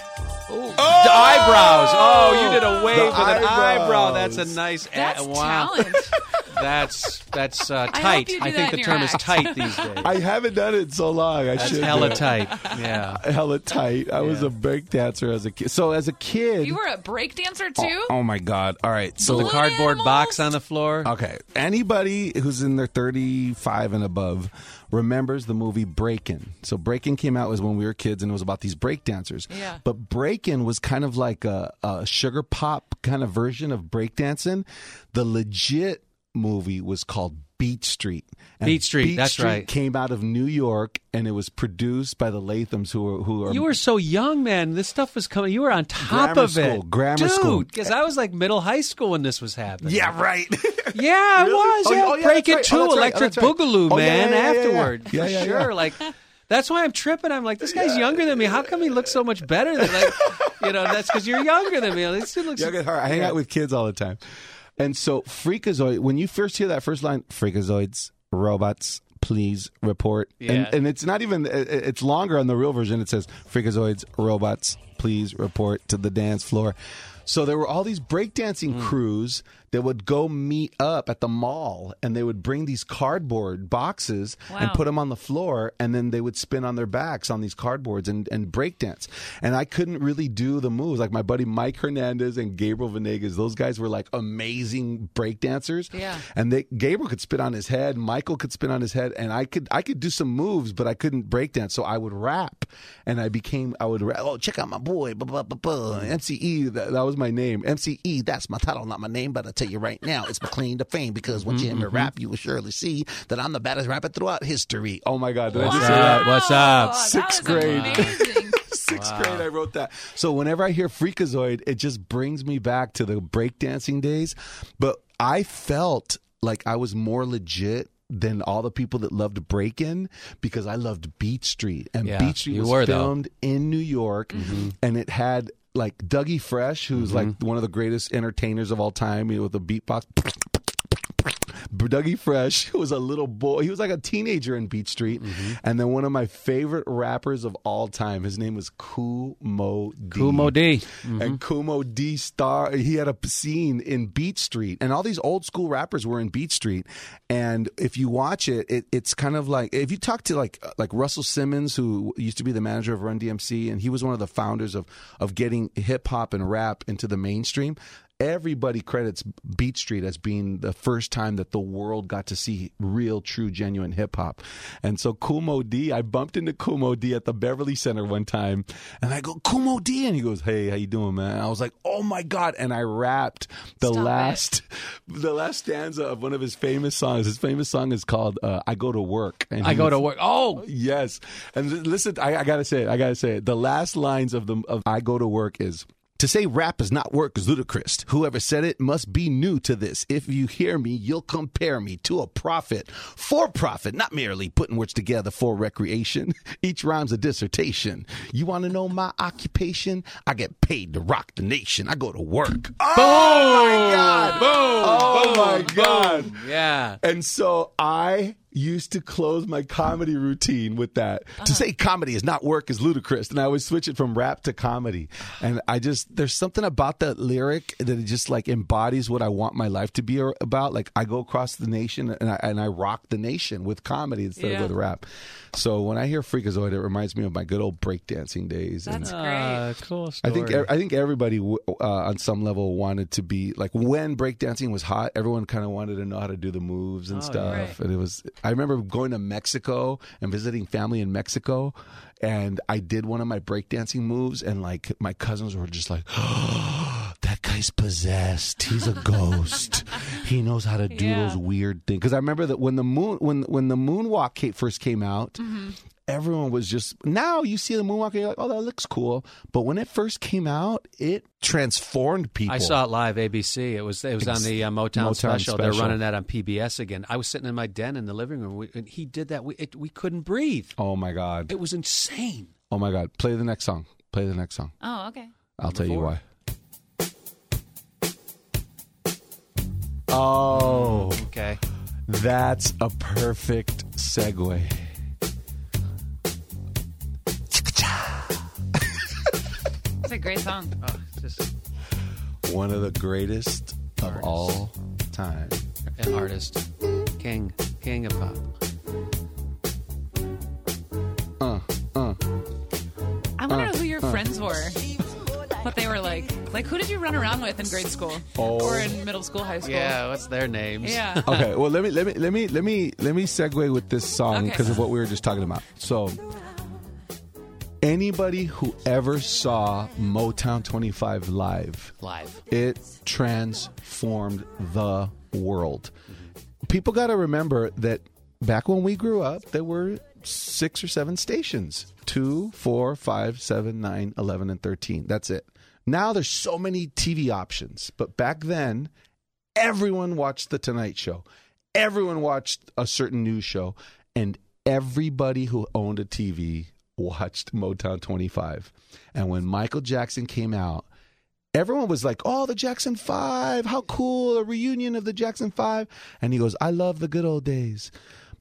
elbow. it. The eyebrows. Oh, you did a wave The with an eyebrow. That's a nice. a- That's wow. talent. That's that's uh, hope tight. you do I, that think in the your term is tight these days. I haven't done it in so long. I That's should. hella do tight. Yeah. Hella tight. I was a break dancer as a kid. So as a kid, You were a break dancer too. oh my god! All right, so The cardboard animals? box on the floor. Okay. Anybody who's in their 35 and above remembers the movie Breakin'. So Breakin' came out was when we were kids and it was about these break dancers. Yeah. But Breakin' was kind of like a, a sugar pop kind of version of breakdancing. The legit movie was called Beat Street. And Beat Street, Beach that's Street right. Came out of New York, and it was produced by the Lathams, who are who are You were so young, man. This stuff was coming. You were on top Grammar of it, school, grammar dude. school. Because I was like middle high school when this was happening. yeah right. Yeah, I Really? was. Oh, Yeah, oh, yeah, Break It right. Too, Oh, right. Oh, Electric right. Boogaloo, Oh, man, yeah, yeah, yeah, yeah. afterward. Yeah, for yeah, sure. yeah. Like, that's why I'm tripping. I'm like, this guy's younger than me. How come he looks so much better than, like, you know, that's because you're younger than me. This dude looks. Yeah, her. I hang out with kids all the time. And so Freakazoid, when you first hear that first line, Freakazoids, robots, please report. Yeah. And, and it's not even, it's longer on the real version. It says Freakazoids, robots, please report to the dance floor. So there were all these breakdancing Mm. crews that would go meet up at the mall and they would bring these cardboard boxes and put them on the floor and then they would spin on their backs on these cardboards and, and breakdance. And I couldn't really do the moves. Like my buddy Mike Hernandez and Gabriel Venegas, those guys were like amazing breakdancers. Yeah. And they Gabriel could spin on his head, Michael could spin on his head, and I could I could do some moves, but I couldn't breakdance. So I would rap and I became I would rap, oh check out my boy, blah, blah, blah, blah. MCE, that, that was my name. MCE, that's my title, not my name, but I tell you right now, it's my claim to fame because once you hear me rap, you will surely see that I'm the baddest rapper throughout history. Oh my God, did I just What's say that? Oh, up? What's up? Sixth that grade. amazing. Sixth grade, I wrote that. So whenever I hear Freakazoid, it just brings me back to the breakdancing days. But I felt like I was more legit than all the people that loved breaking because I loved Beat Street. And Yeah, Beat Street was were, though. filmed in New York mm-hmm. and it had like Dougie Fresh, who's like mm-hmm. one of the greatest entertainers of all time you know, with the beatbox. Dougie Fresh was a little boy. He was like a teenager in Beat Street. Mm-hmm. And then one of my favorite rappers of all time, his name was Kool Moe Dee. Kumo D. Mm-hmm. And Kool Moe Dee star, he had a scene in Beat Street. And all these old school rappers were in Beat Street. And if you watch it, it it's kind of like, if you talk to like uh, like Russell Simmons, who used to be the manager of Run DMC, and he was one of the founders of, of getting hip hop and rap into the mainstream everybody credits Beat Street as being the first time that the world got to see real, true, genuine hip hop. And so Kool Moe Dee, I bumped into Kool Moe Dee at the Beverly Center one time, and I go Kool Moe Dee, and he goes, "Hey, how you doing, man?" And I was like, "Oh my god!" And I rapped the Stop it. last, the last stanza of one of his famous songs. His famous song is called uh, "I Go to Work." And I go was- to work. Oh, Yes, and listen, I, I gotta say it. I gotta say it. The last lines of the of "I Go to Work" is. To say rap is not work is ludicrous. Whoever said it must be new to this. If you hear me, you'll compare me to a prophet. For profit, not merely putting words together for recreation. Each rhyme's a dissertation. You want to know my occupation? I get paid to rock the nation. I go to work. Oh my oh God. Boom! oh my God. yeah. And so I used to close my comedy routine with that. To say comedy is not work is ludicrous. And I would switch it from rap to comedy. And I just, there's something about that lyric that it just like embodies what I want my life to be about. Like I go across the nation and I, and I rock the nation with comedy instead Yeah. of with rap. So when I hear Freakazoid, it reminds me of my good old breakdancing days. and That's great. Uh, cool I think I think everybody uh, on some level wanted to be like when breakdancing was hot. Everyone kind of wanted to know how to do the moves and stuff. Right. And it was. I remember going to Mexico and visiting family in Mexico, and I did one of my breakdancing moves, and like my cousins were just like. That guy's possessed. He's a ghost. he knows how to do Yeah. those weird things. Because I remember that when the moon, when when the moonwalk first came out, mm-hmm. Everyone was just now you see the moonwalk and you're like, oh, that looks cool. But when it first came out, it transformed people. I saw it live ABC. It was it was on the uh, Motown, Motown special. They're running that on PBS again. I was sitting in my den in the living room, we, and he did that. We it, we couldn't breathe. Oh my god. It was insane. Oh my god. Play the next song. Play the next song. Oh, okay. I'll tell you why. Oh, Okay. that's a perfect segue. It's a great song. Oh, just One of the greatest of all time. an artist, king, king of pop. Uh, uh. I wonder who your friends were. What they were like. Like, who did you run around with in grade school? Oh. Or in middle school, high school? Yeah, what's their names? Yeah. okay well let me let me let me let me let me segue with this song Okay. because of what we were just talking about so anybody who ever saw motown 25 live live. it transformed the world people got to remember that back when we grew up, there were six or seven stations two, four, five, seven, nine, 11, and 13. That's it. Now there's so many TV options. But back then, everyone watched The Tonight Show, everyone watched a certain news show, and everybody who owned a TV watched Motown 25. And when Michael Jackson came out, everyone was like, "Oh, the Jackson 5, how cool, a reunion of the Jackson 5." And he goes, "I love the good old days,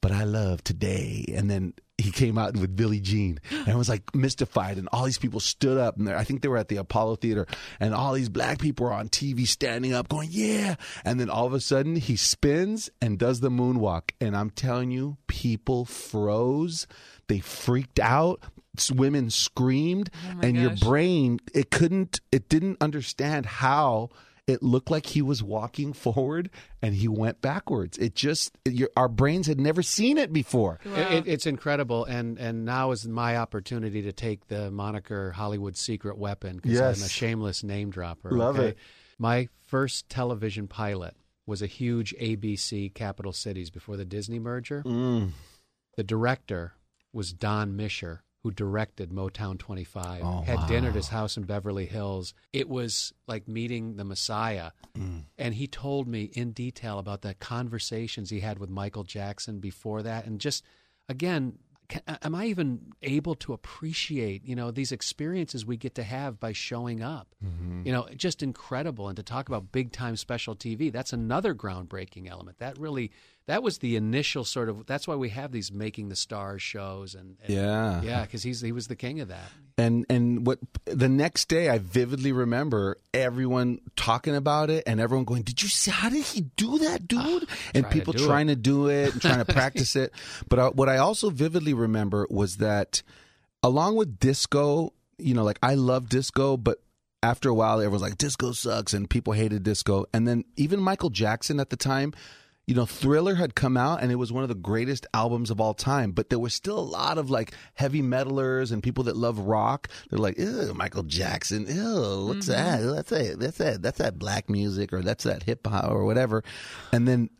but I love today." And then he came out with Billie Jean and I was like mystified and all these people stood up and I think they were at the Apollo Theater and all these black people were on TV standing up going yeah and then all of a sudden he spins and does the moonwalk and I'm telling you people froze they freaked out women screamed my and your brain it couldn't it didn't understand how it looked like he was walking forward and he went backwards it just it, your, our brains had never seen it before It, it, it's incredible, and and now is my opportunity to take the moniker Hollywood secret weapon because Yes. I'm a shameless name dropper. Love okay? it. My first television pilot was a huge ABC Capital Cities before the Disney merger. Mm. The director was Don Mischer, who directed Motown 25. Oh, had dinner at his house in Beverly Hills. It was like meeting the Messiah. Mm. And he told me in detail about the conversations he had with Michael Jackson before that. And just, again, ca am I even able to appreciate, you know, these experiences we get to have by showing up? Mm-hmm. You know, just incredible. And to talk about big time special TV, that's another groundbreaking element. That really, that was the initial sort of, that's why we have these Making the Stars shows. And, and Yeah. Yeah, because he's he was the king of that. and and what the next day I vividly remember everyone talking about it and everyone going, "Did you see how did he do that, dude?" and Ah, try to people it. trying to do it and trying to practice it. But I, what I also vividly remember was that along with disco, you know, like I love disco, but after a while everyone's like disco sucks and people hated disco. And then even Michael Jackson at the time you know, Thriller had come out and it was one of the greatest albums of all time, but there was still a lot of like heavy metalers and people that love rock. They're like, ew, Michael Jackson, ew, what's that? That's that, that's that, that's that black music or that's that hip hop or whatever. And then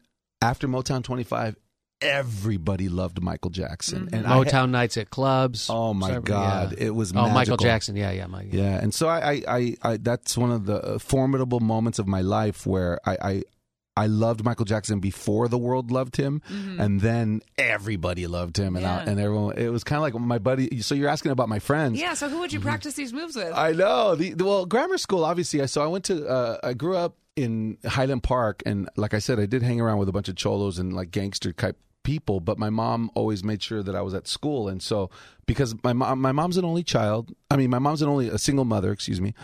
after Motown 25, everybody loved Michael Jackson. And I Motown had- nights at clubs. Oh, my Several- God. yeah. It was Oh, Michael. Jackson. Yeah, yeah, Mike. Yeah, and so I, I, I, I that's one of the uh, formidable moments of my life where I, I, I loved Michael Jackson before the world loved him, and then everybody loved him, and I, Mm-hmm. And everyone. It was kind of like my buddy. So you're asking about my friends. Yeah, so who would you practice these moves with? I know. The, the- well, grammar school, obviously. I So I went to. Uh, I grew up in Highland Park, and like I said, I did hang around with a bunch of cholos and like gangster type people. But my mom always made sure that I was at school, and so because my mom, my mom's an only child. I mean, my mom's an only a single mother. Excuse me.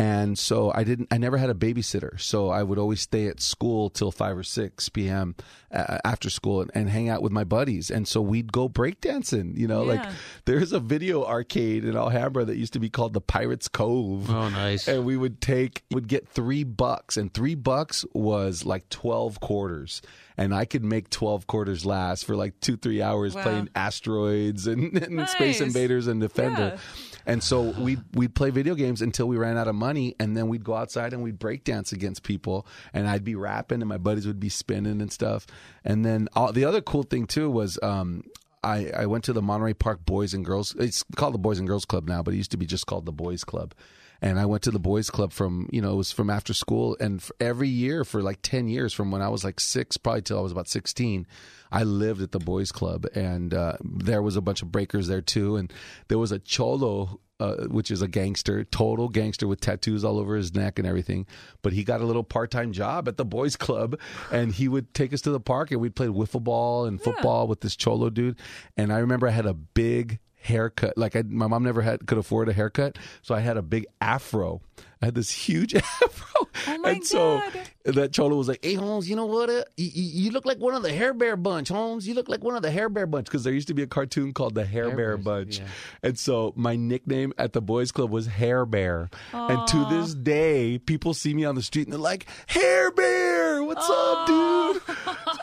And so I didn't. I never had a babysitter, so I would always stay at school till five or six p.m. Uh, after school and, and hang out with my buddies. And so we'd go breakdancing. You know, like there's a video arcade in Alhambra that used to be called the Pirates Cove. Oh, nice. And we would take, would get three bucks, and three bucks was like 12 quarters. And I could make 12 quarters last for like two, three hours Wow. playing Asteroids and, and Space Invaders and Defender. Yeah. And so we'd, we'd play video games until we ran out of money. And then we'd go outside and we'd break dance against people. And I'd be rapping and my buddies would be spinning and stuff. And then all, the other cool thing too was, um, I, I went to the Monterey Park Boys and Girls. It's called the Boys and Girls Club now, but it used to be just called the Boys Club. And I went to the Boys Club from, you know, it was from after school. And every year for like 10 years, from when I was like six, probably till I was about 16, I lived at the Boys Club. And uh, there was a bunch of breakers there too. And there was a Cholo uh, which is a gangster, total gangster with tattoos all over his neck and everything. But he got a little part time job at the boys' club, and he would take us to the park and we'd play wiffle ball and football with this cholo dude. And I remember I had a big haircut. Like I, my mom never had could afford a haircut, so I had a big afro. I had this huge afro, Oh my and so God. that cholo was like, "Hey Holmes, you know what? Uh, you, you look like one of the Hair Bear Bunch, Holmes. You look like one of the Hair Bear Bunch because there used to be a cartoon called the Hair, Hair Bear Bears, Bunch, yeah. and so my nickname at the boys' club was Hair Bear. And to this day, people see me on the street and they're like, "Hair Bear, what's up, dude?"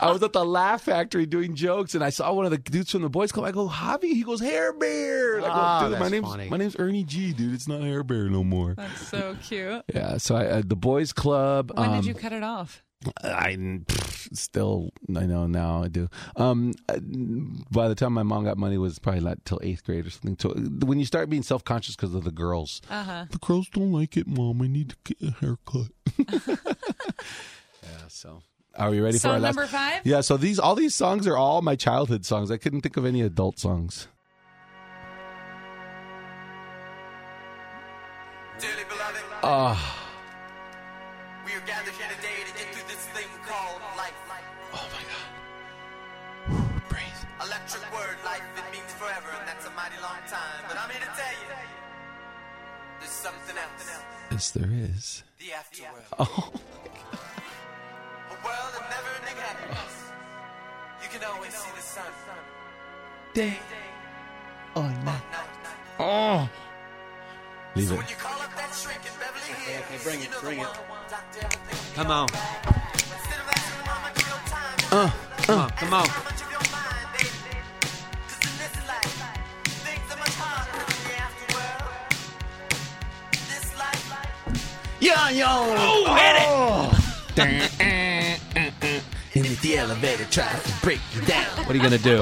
I was at the Laugh Factory doing jokes, and I saw one of the dudes from the boys' club. I go, "Javi," he goes, "Hair Bear." I go, Ah, "Dude, my that's name's funny. my name's Ernie G, dude. It's not Hair Bear no more." That's so cute. Yeah, so I, uh, the boys' club. When um, did you cut it off? I pff, still I know now I do. Um, uh, by the time my mom got money was probably not till eighth grade or something. So when you start being self conscious because of the girls, Uh huh. the girls don't like it, mom. I need to get a haircut. yeah. So are we ready for our Song last? number five. Yeah. So these all these songs are all my childhood songs. I couldn't think of any adult songs. Dearly beloved, Ah. we are gathered here today to get through this thing called life. oh my God. Breathe. Electric word, life, it means forever, and that's a mighty long time. But I'm here to tell you, there's something else. Yes, there is. The afterworld. Oh. Can always see the sun. Day or night. Night. Oh. Leave it. when you call up that shrink in Beverly Hills, Okay, bring it, bring it. one doctor ever thinks Come on. Instead of asking how much of your time is Uh, Come on, come on. how much of your mind, baby? 'Cause in this life, things are much harder than in the afterworld. This life, Yo, yo. Oh, hit it. And if the elevator tries to break you down, What are you gonna do?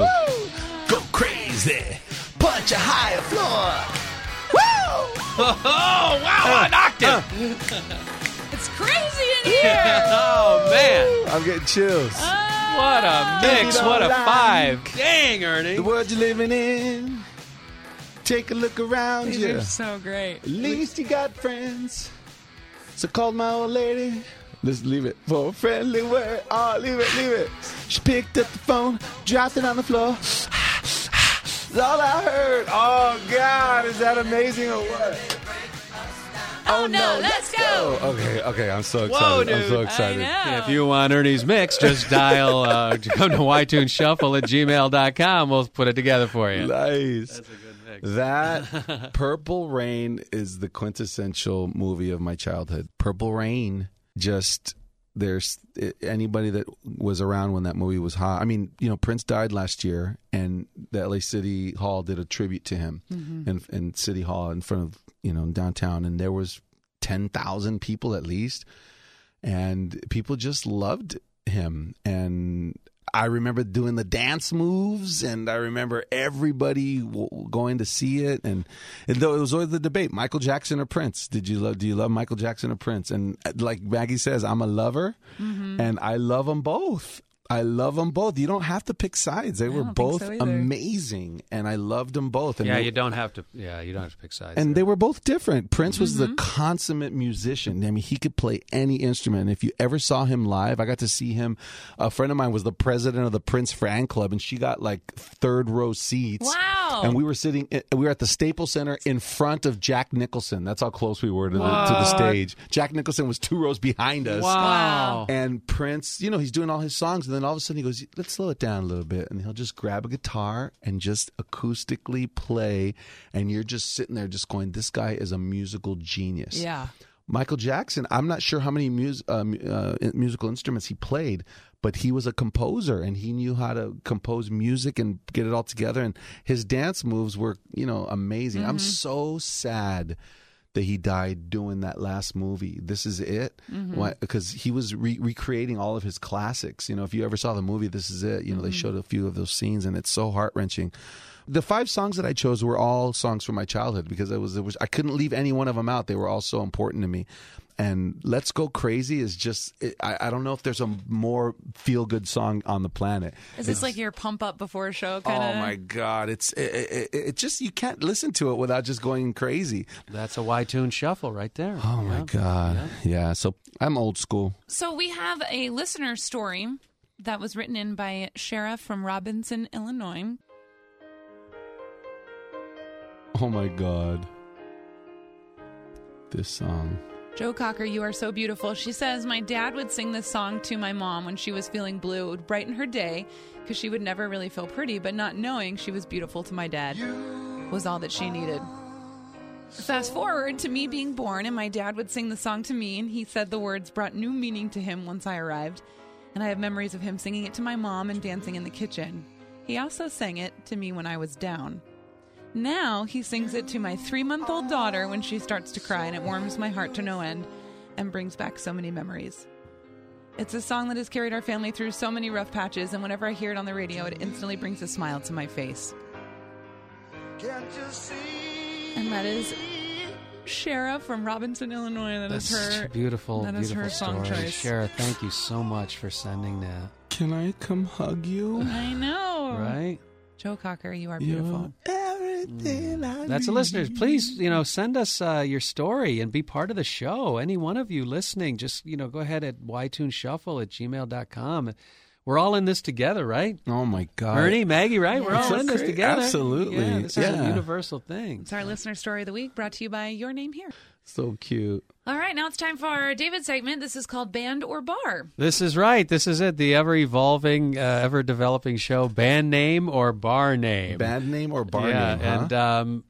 go crazy. Punch a higher floor. Oh wow! An octave. It's crazy in here. oh man! I'm getting chills. Oh. What a mix! What a like- five! Dang, Ernie. The world you're living in. Take a look around These you. are so great. At least you got friends. So called my old lady. Let's leave it for a friendly word. Oh, leave it, leave it. She picked up the phone, dropped it on the floor. That's all I heard. Oh God, is that amazing or what? Oh, no, let's go. Okay, okay, I'm so excited. Whoa, I'm so dude. I excited. know. If you want Ernie's mix, just dial, uh, come to iTunes at gmail.com. We'll put it together for you. Nice. That's a good mix. That Purple Rain is the quintessential movie of my childhood. Purple Rain just there's anybody that was around when that movie was hot. I mean, you know, Prince died last year, and the LA City Hall did a tribute to him mm-hmm. in, in City Hall in front of you know downtown, and there was ten thousand people at least, and people just loved him and I remember doing the dance moves, and I remember everybody w- going to see it. And, and though it was always the debate: Michael Jackson or Prince. Did you love? Do you love Michael Jackson or Prince? And uh, like Maggie says, I'm a lover, and I love them both. I love them both. You don't have to pick sides. They were both so amazing, and I loved them both. And Yeah, they- you don't have to. Yeah, you don't have to pick sides. and there. they were both different. Prince was the consummate musician. I mean, he could play any instrument. And if you ever saw him live, I got to see him. A friend of mine was the president of the Prince Fan Club, and she got like third row seats. Wow. And we were sitting, eh, we were at the Staples Center in front of Jack Nicholson. That's how close we were to the, to the stage. Jack Nicholson was two rows behind us. wow. And Prince, you know, he's doing all his songs, and then all of a sudden he goes, "Let's slow it down a little bit," and he'll just grab a guitar and just acoustically play, and you're just sitting there, just going, "This guy is a musical genius." Yeah. Michael Jackson, I'm not sure how many mus- uh, uh, musical instruments he played, but he was a composer and he knew how to compose music and get it all together. And his dance moves were, you know, amazing. I'm so sad that he died doing that last movie. This is it, mm-hmm. because he was re- recreating all of his classics. You know, if you ever saw the movie, this is it. You know, they mm-hmm. showed a few of those scenes, and it's so heart wrenching. The five songs that I chose were all songs from my childhood because it was, it was I couldn't leave any one of them out. They were all so important to me. And "Let's Go Crazy" is just it, I, I don't know if there's a more feel good song on the planet. Is this like your pump up before a show kind of? Oh my god! It's it, it, it just you can't listen to it without just going crazy. That's a Y-tune shuffle right there. Oh my god! Yeah. So I'm old school. So we have a listener story that was written in by Shara from Robinson, Illinois. Oh my god! This song. Joe Cocker, you are so beautiful. She says, My dad would sing this song to my mom when she was feeling blue. It would brighten her day because she would never really feel pretty, but not knowing she was beautiful to my dad was all that she needed. Fast forward to me being born, and my dad would sing the song to me, and he said the words brought new meaning to him once I arrived. And I have memories of him singing it to my mom and dancing in the kitchen. He also sang it to me when I was down. Now he sings it to my three month old daughter when she starts to cry, and it warms my heart to no end and brings back so many memories. It's a song that has carried our family through so many rough patches, and whenever I hear it on the radio, it instantly brings a smile to my face. Can't you see? And that is Shara from Robinson, Illinois. That is That's her. beautiful, that is beautiful her song story. choice. Shara, thank you so much for sending that. Can I come hug you? I know. Right? Joe Cocker, you are beautiful. Everything I That's the need. listeners. Please, you know, send us uh, your story and be part of the show. Any one of you listening, just, you know, go ahead at ytuneshuffle at gmail.com. We're all in this together, right? Oh my God. Ernie, Maggie, right? We're It's all in this great. together. Absolutely. Yeah, this is a universal thing. It's our listener story of the week brought to you by Your Name Here. So cute. All right, now it's time for our David segment. This is called Band or Bar. This is right. This is it. The ever evolving, uh, ever developing show. Band name or bar name? Band name or bar yeah, name? huh? and um,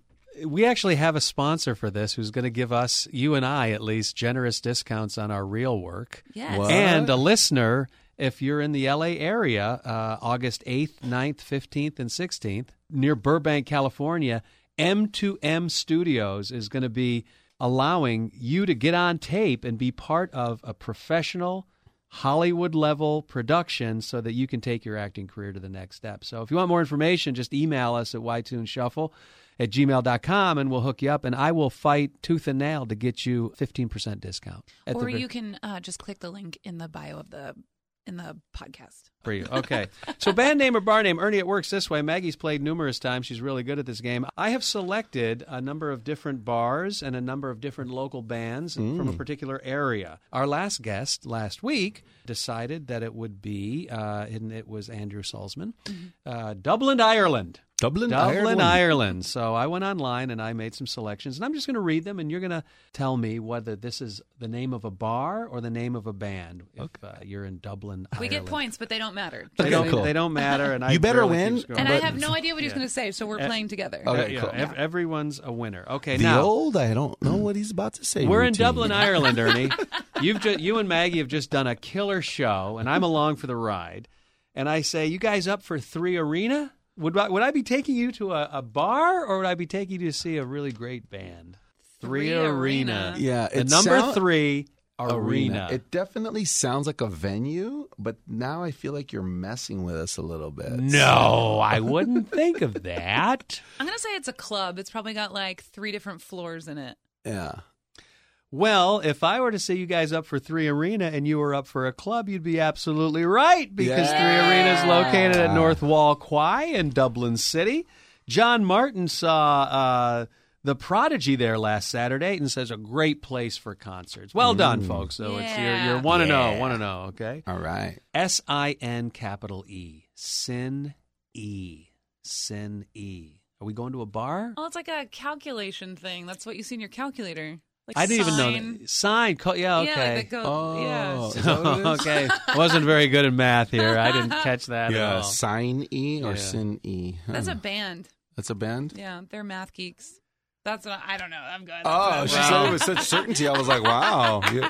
we actually have a sponsor for this who's going to give us, you and I at least, generous discounts on our real work. Yes. What? And a listener, if you're in the LA area, uh, August 8th, 9th, 15th, and 16th, near Burbank, California, M2M Studios is going to be allowing you to get on tape and be part of a professional Hollywood level production so that you can take your acting career to the next step. So if you want more information, just email us at ytuneshuffle at gmail.com and we'll hook you up and I will fight tooth and nail to get you 15% discount. Or the you can uh, just click the link in the bio of the in the podcast. for you. Okay. so band name or bar name, Ernie, it works this way. Maggie's played numerous times. She's really good at this game. I have selected a number of different bars and a number of different local bands from a particular area. Our last guest last week decided that it would be, uh, and it was Andrew Salzman, uh, Dublin, Ireland. Dublin, Dublin, Ireland. Ireland. So I went online and I made some selections, and I'm just going to read them, and you're going to tell me whether this is the name of a bar or the name of a band. If uh, you're in Dublin, We get points, but they don't matter. They Okay, don't. cool. They don't matter, and I You better win, keep score. And I have no idea what he's Yeah. going to say, so we're playing together. Okay, Yeah, cool. ev- everyone's a winner. Okay, The now old, I don't know what he's about to say. we're in. Dublin, Ireland, Ernie. You've ju- you and Maggie have just done a killer show, and I'm along for the ride. And I say, you guys up for three arena? Would I, would I be taking you to a, a bar, or would I be taking you to see a really great band? Three Arena. Yeah, the it number sound- three arena. It definitely sounds like a venue, but now I feel like you're messing with us a little bit. no, I wouldn't think of that. I'm going to say it's a club. It's probably got like three different floors in it. Yeah. Well, if I were to say you guys up for Three Arena and you were up for a club, you'd be absolutely right because Yeah. Three Arena is located at North Wall Quay in Dublin City. John Martin saw uh, the Prodigy there last Saturday and says a great place for concerts. Well done, folks. So it's you're, Yeah. you're one and zero, one and zero. Okay. All right. S I N capital E, Sin E, Sin E. Are we going to a bar? Oh, it's like a calculation thing. That's what you see in your calculator. Like I didn't even know sign. that. Sign. Co- yeah. Okay. Yeah, like that go, Oh, yeah. is that what it is? okay, wasn't very good at math here. I didn't catch that at Yeah, all. sign E or Yeah. sin E. That's Huh. a band. That's a band. Yeah, they're math geeks. That's what I, I don't know. I'm good. Oh, she said it with such certainty. I was like, wow. You,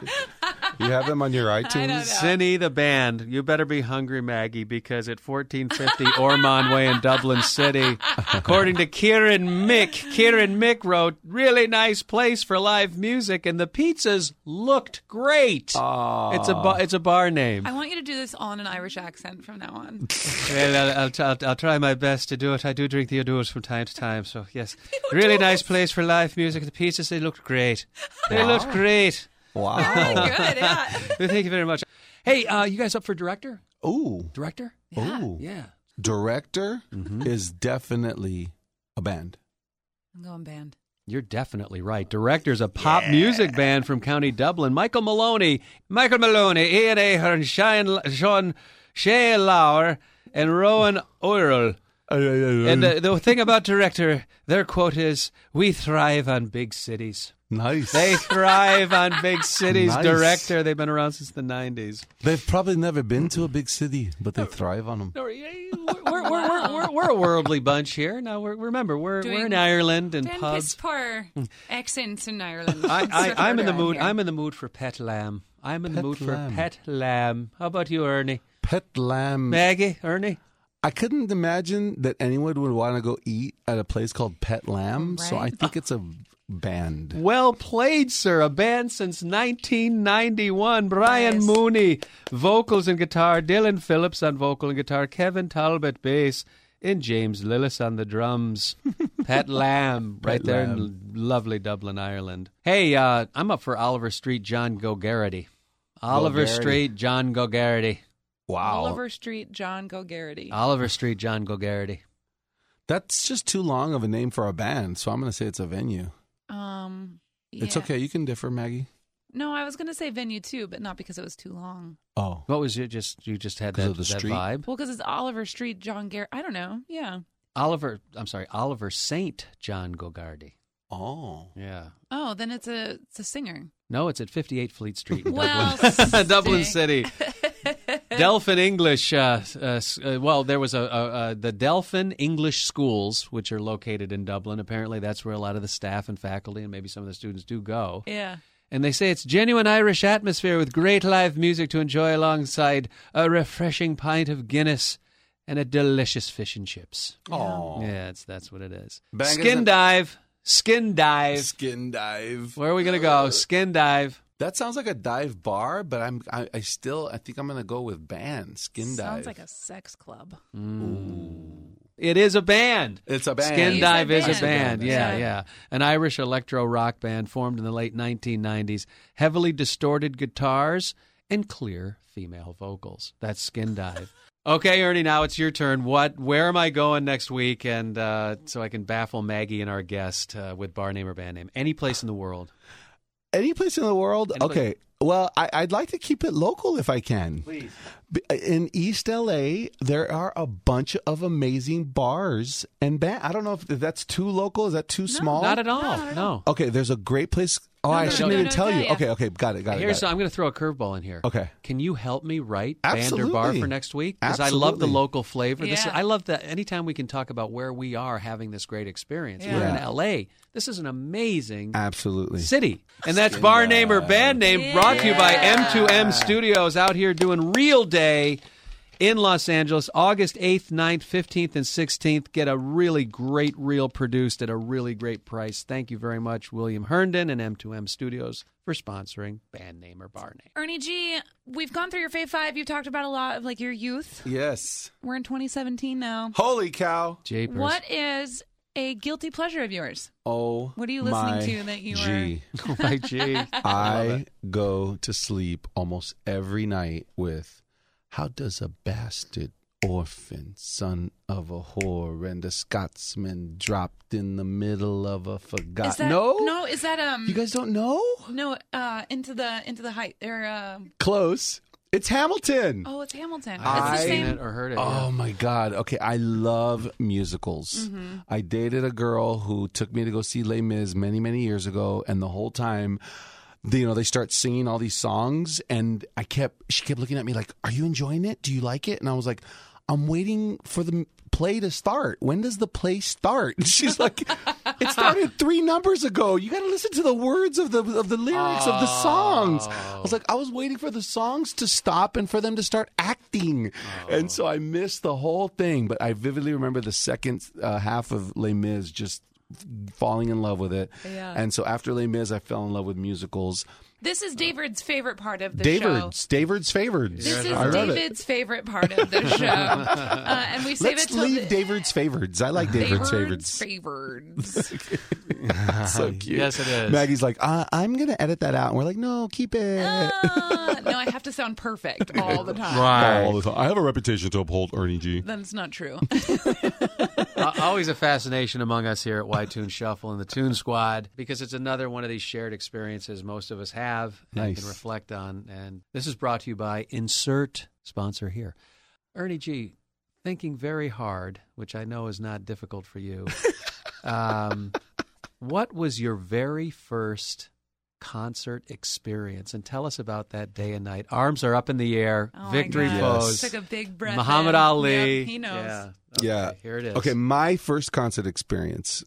you have them on your iTunes? know. Cindy the band, you better be hungry, Maggie, because at 1450 Ormond Way in Dublin City, according to Kieran Mick, Kieran Mick wrote, really nice place for live music, and the pizzas looked great. Aww. It's a bar, it's a bar name. I want you to do this on an Irish accent from now on. Well, I'll, I'll, t- I'll, I'll try my best to do it. I do drink the O'Doul's from time to time, so yes. Really nice place for live music. The pizzas, they looked great. They looked great. Wow. Very good. Yeah. Thank you very much. Hey, uh, you guys up for director? Ooh. Director? Ooh. Yeah. Director Mm-hmm. is definitely a band. I'm going band. You're definitely right. Director's a pop music band from County Dublin. Michael Maloney, Michael Maloney, Ian Ahern, Sean, Sean Shay Lauer, and Rowan Oirl. And the, the thing about director, their quote is, "We thrive on big cities." nice. They thrive on big cities. Nice. Director, they've been around since the '90s. They've probably never been to a big city, but they thrive on them. We're, we're, we're, we're, we're a worldly bunch here. Now, we're, remember, we're, we're in Ireland and pubs. piss poor accents in Ireland. I, That's I, I'm in the mood. here. I'm in the mood for pet lamb. I'm in the mood lamb. for pet lamb. How about you, Ernie? Pet lamb. Maggie, Ernie. I couldn't imagine that anyone would want to go eat at a place called Pet Lamb. So I think it's a band. Well played, sir. A band since 1991. Brian Nice. Mooney, vocals and guitar. Dylan Phillips on vocal and guitar. Kevin Talbot, bass. And James Lillis on the drums. Pet Lamb, right there in lovely Dublin, Ireland. Hey, uh, I'm up for Oliver Street, John Gogarity. Oliver Gogarty. Street, John Gogarity. Wow. Oliver Street, John Gogarity. Oliver Street, John Gogarity. That's just too long of a name for a band, so I'm going to say it's a venue. Um, It's okay. You can differ, Maggie. No, I was going to say venue too, but not because it was too long. Oh. What was it? Just you just had that, of the that street? vibe. Well, because it's Oliver Street, John Garrett. I don't know. Yeah. Oliver, I'm sorry, Oliver Saint John Gogarty. Oh. Yeah. Oh, then it's a it's a singer. No, it's at 58 Fleet Street in Well, Dublin, Dublin. City. Delfin English. Uh, uh, uh, well, there was a, a, a the Delfin English schools, which are located in Dublin. Apparently, that's where a lot of the staff and faculty, and maybe some of the students, do go. Yeah. And they say it's genuine Irish atmosphere with great live music to enjoy alongside a refreshing pint of Guinness and a delicious fish and chips. Oh. Yeah, it's, that's what it is. Bang Skin isn't- dive. Skin dive. Skin dive. Where are we going to go? Skin dive. That sounds like a dive bar, but I'm I, I still I think I'm gonna go with band skin dive. Sounds like a sex club. It is a band. It's a band. Skin It's a Dive is a band. band. Yeah, Yeah. yeah. An Irish electro rock band formed in the late 1990s. Heavily distorted guitars and clear female vocals. That's Skin Dive. okay, Ernie, now it's your turn. What? Where am I going next week? And uh, so I can baffle Maggie and our guest uh, with bar name or band name. Any place in the world. Any place in the world? Anybody- Okay. Well, I, I'd like to keep it local if I can. Please. B- uh, In East LA, there are a bunch of amazing bars and band. I don't know if that's too local. Is that too small? Not at all. not no. Okay, there's a great place. Oh, No, I no, shouldn't no, even no, tell yeah, you. yeah. Okay, okay, got it, got it. Here's. I'm going to throw a curveball in here. Okay. Can you help me write band or bar for next week? Because I love the local flavor. This is, Yeah. I love that. Anytime we can talk about where we are having this great experience. Yeah. We're Yeah. in L.A. This is an amazing Absolutely. city, and that's bar name or band name brought to you by M2M Studios out here doing Real Day. In Los Angeles, August 8th, 9th, 15th, and 16th. Get a really great reel produced at a really great price. Thank you very much, William Herndon and M2M Studios, for sponsoring band name or bar name. Ernie G, we've gone through your Fave Five. You've talked about a lot of like your youth. Yes. We're in 2017 now. Holy cow. Japers. What is a guilty pleasure of yours? Oh. What are you listening my to that you G. Oh my gee. I go to sleep almost every night with how does a bastard orphan son of a whore and a Scotsman dropped in the middle of a forgotten? Is that no No, is that um you guys don't know no uh into the into the height or uh, close it's Hamilton oh it's Hamilton. I- it's the seen same. it or heard it. Oh my God. Okay. I love musicals. Mm-hmm. I dated a girl who took me to go see Les Mis many, many years ago. And the whole time, the- you know, they start singing all these songs. And I kept, she kept looking at me like, Are you enjoying it? Do you like it? And I was like, I'm waiting for the play to start. When does the play start? And she's like, It started three numbers ago. You got to listen to the words of the of the lyrics of the songs. I was like, I was waiting for the songs to stop and for them to start acting, and so I missed the whole thing. But I vividly remember the second uh, half of Les Mis just falling in love with it. Yeah. And so after Les Mis, I fell in love with musicals. This is David's favorite part of the show. David's, David's favorites. This is I it. David's favorite part of the show, uh, and we save Let's it till leave the, David's favorites. I like David's favorites. favorites. so cute. Yes, it is. Maggie's like, uh, I'm going to edit that out. And we're like, no, keep it. Ah, no, I have to sound perfect all the time. All the time. I have a reputation to uphold, Ernie G. That's not true. Uh, always a fascination among us here at Y Tune Shuffle and the Tune Squad because it's another one of these shared experiences most of us have and Nice. can reflect on. And this is brought to you by Insert Sponsor here. Ernie G, thinking very hard, which I know is not difficult for you. um, what was your very first concert experience? And tell us about that day and night. Arms are up in the air, Oh victory God. pose. Took a big breath. Muhammad in. Ali. Yep, he knows. Yeah. Okay, Yeah. Here it is. Okay, my first concert experience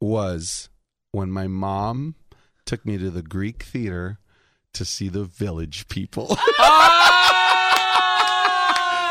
was when my mom took me to the Greek theater to see the Village People.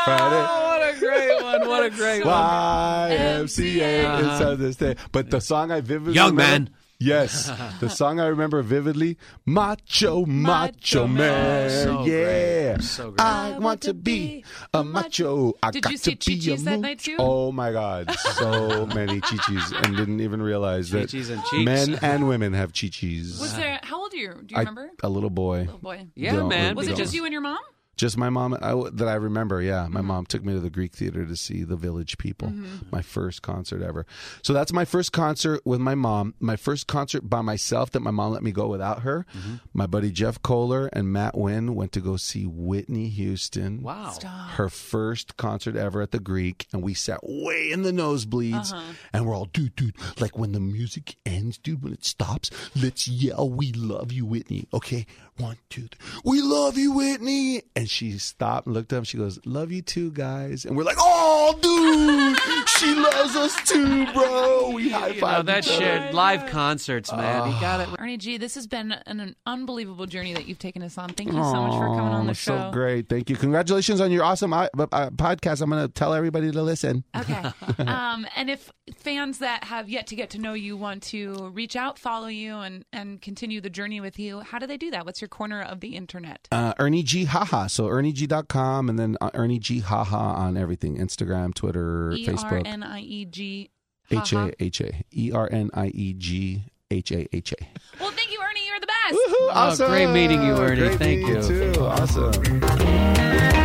Friday. Oh, what a great one! What a great one! YMCA Uh-huh. is on this day. But the song I vividly Young remember- man, Yes, the song I remember vividly, "Macho Macho, Macho Man." So yeah, great. So great. I want to be a macho. I Did got you see to be a Chi-Chis that night too? Oh my God, so many chichis, and didn't even realize that Chi-chis and cheeks. men and women have chichis. Was there? How old are you? Do you I- remember? a little boy. Little boy. Yeah, Don't- man. Was it don't- just you and your mom? Just my mom I, that I remember. Yeah, Mm-hmm. my mom took me to the Greek theater to see the Village People. Mm-hmm. My first concert ever. So that's my first concert with my mom. My first concert by myself that my mom let me go without her. Mm-hmm. My buddy Jeff Kohler and Matt Wynn went to go see Whitney Houston. Wow. Her first concert ever at the Greek, and we sat way in the nosebleeds, Uh-huh. and we're all, dude, dude, like when the music ends, dude, when it stops, let's yell, "We love you, Whitney." Okay, one, two, three. We love you, Whitney. And she stopped and looked up. She goes, "Love you too, guys." And we're like, "Oh, dude, she loves us too, bro." We high You know, five. that shared live concerts, man. you got it. Ernie G, this has been an, an unbelievable journey that you've taken us on. Thank you so much for coming on the show. So great, thank you. Congratulations on your awesome uh, uh, podcast. I'm going to tell everybody to listen. Okay. um, and if fans that have yet to get to know you want to reach out, follow you, and, and continue the journey with you, how do they do that? What's your corner of the internet? uh, Ernie G Haha. So ErnieG.com and then uh, Ernie G Haha on everything Instagram, Twitter, E R Facebook. N I E G. H A H A. E R N I E G H A H A. Well, thank you, Ernie. You're the best. Woohoo, Oh, great meeting you, Ernie. Great Thank meeting you. Too. Awesome.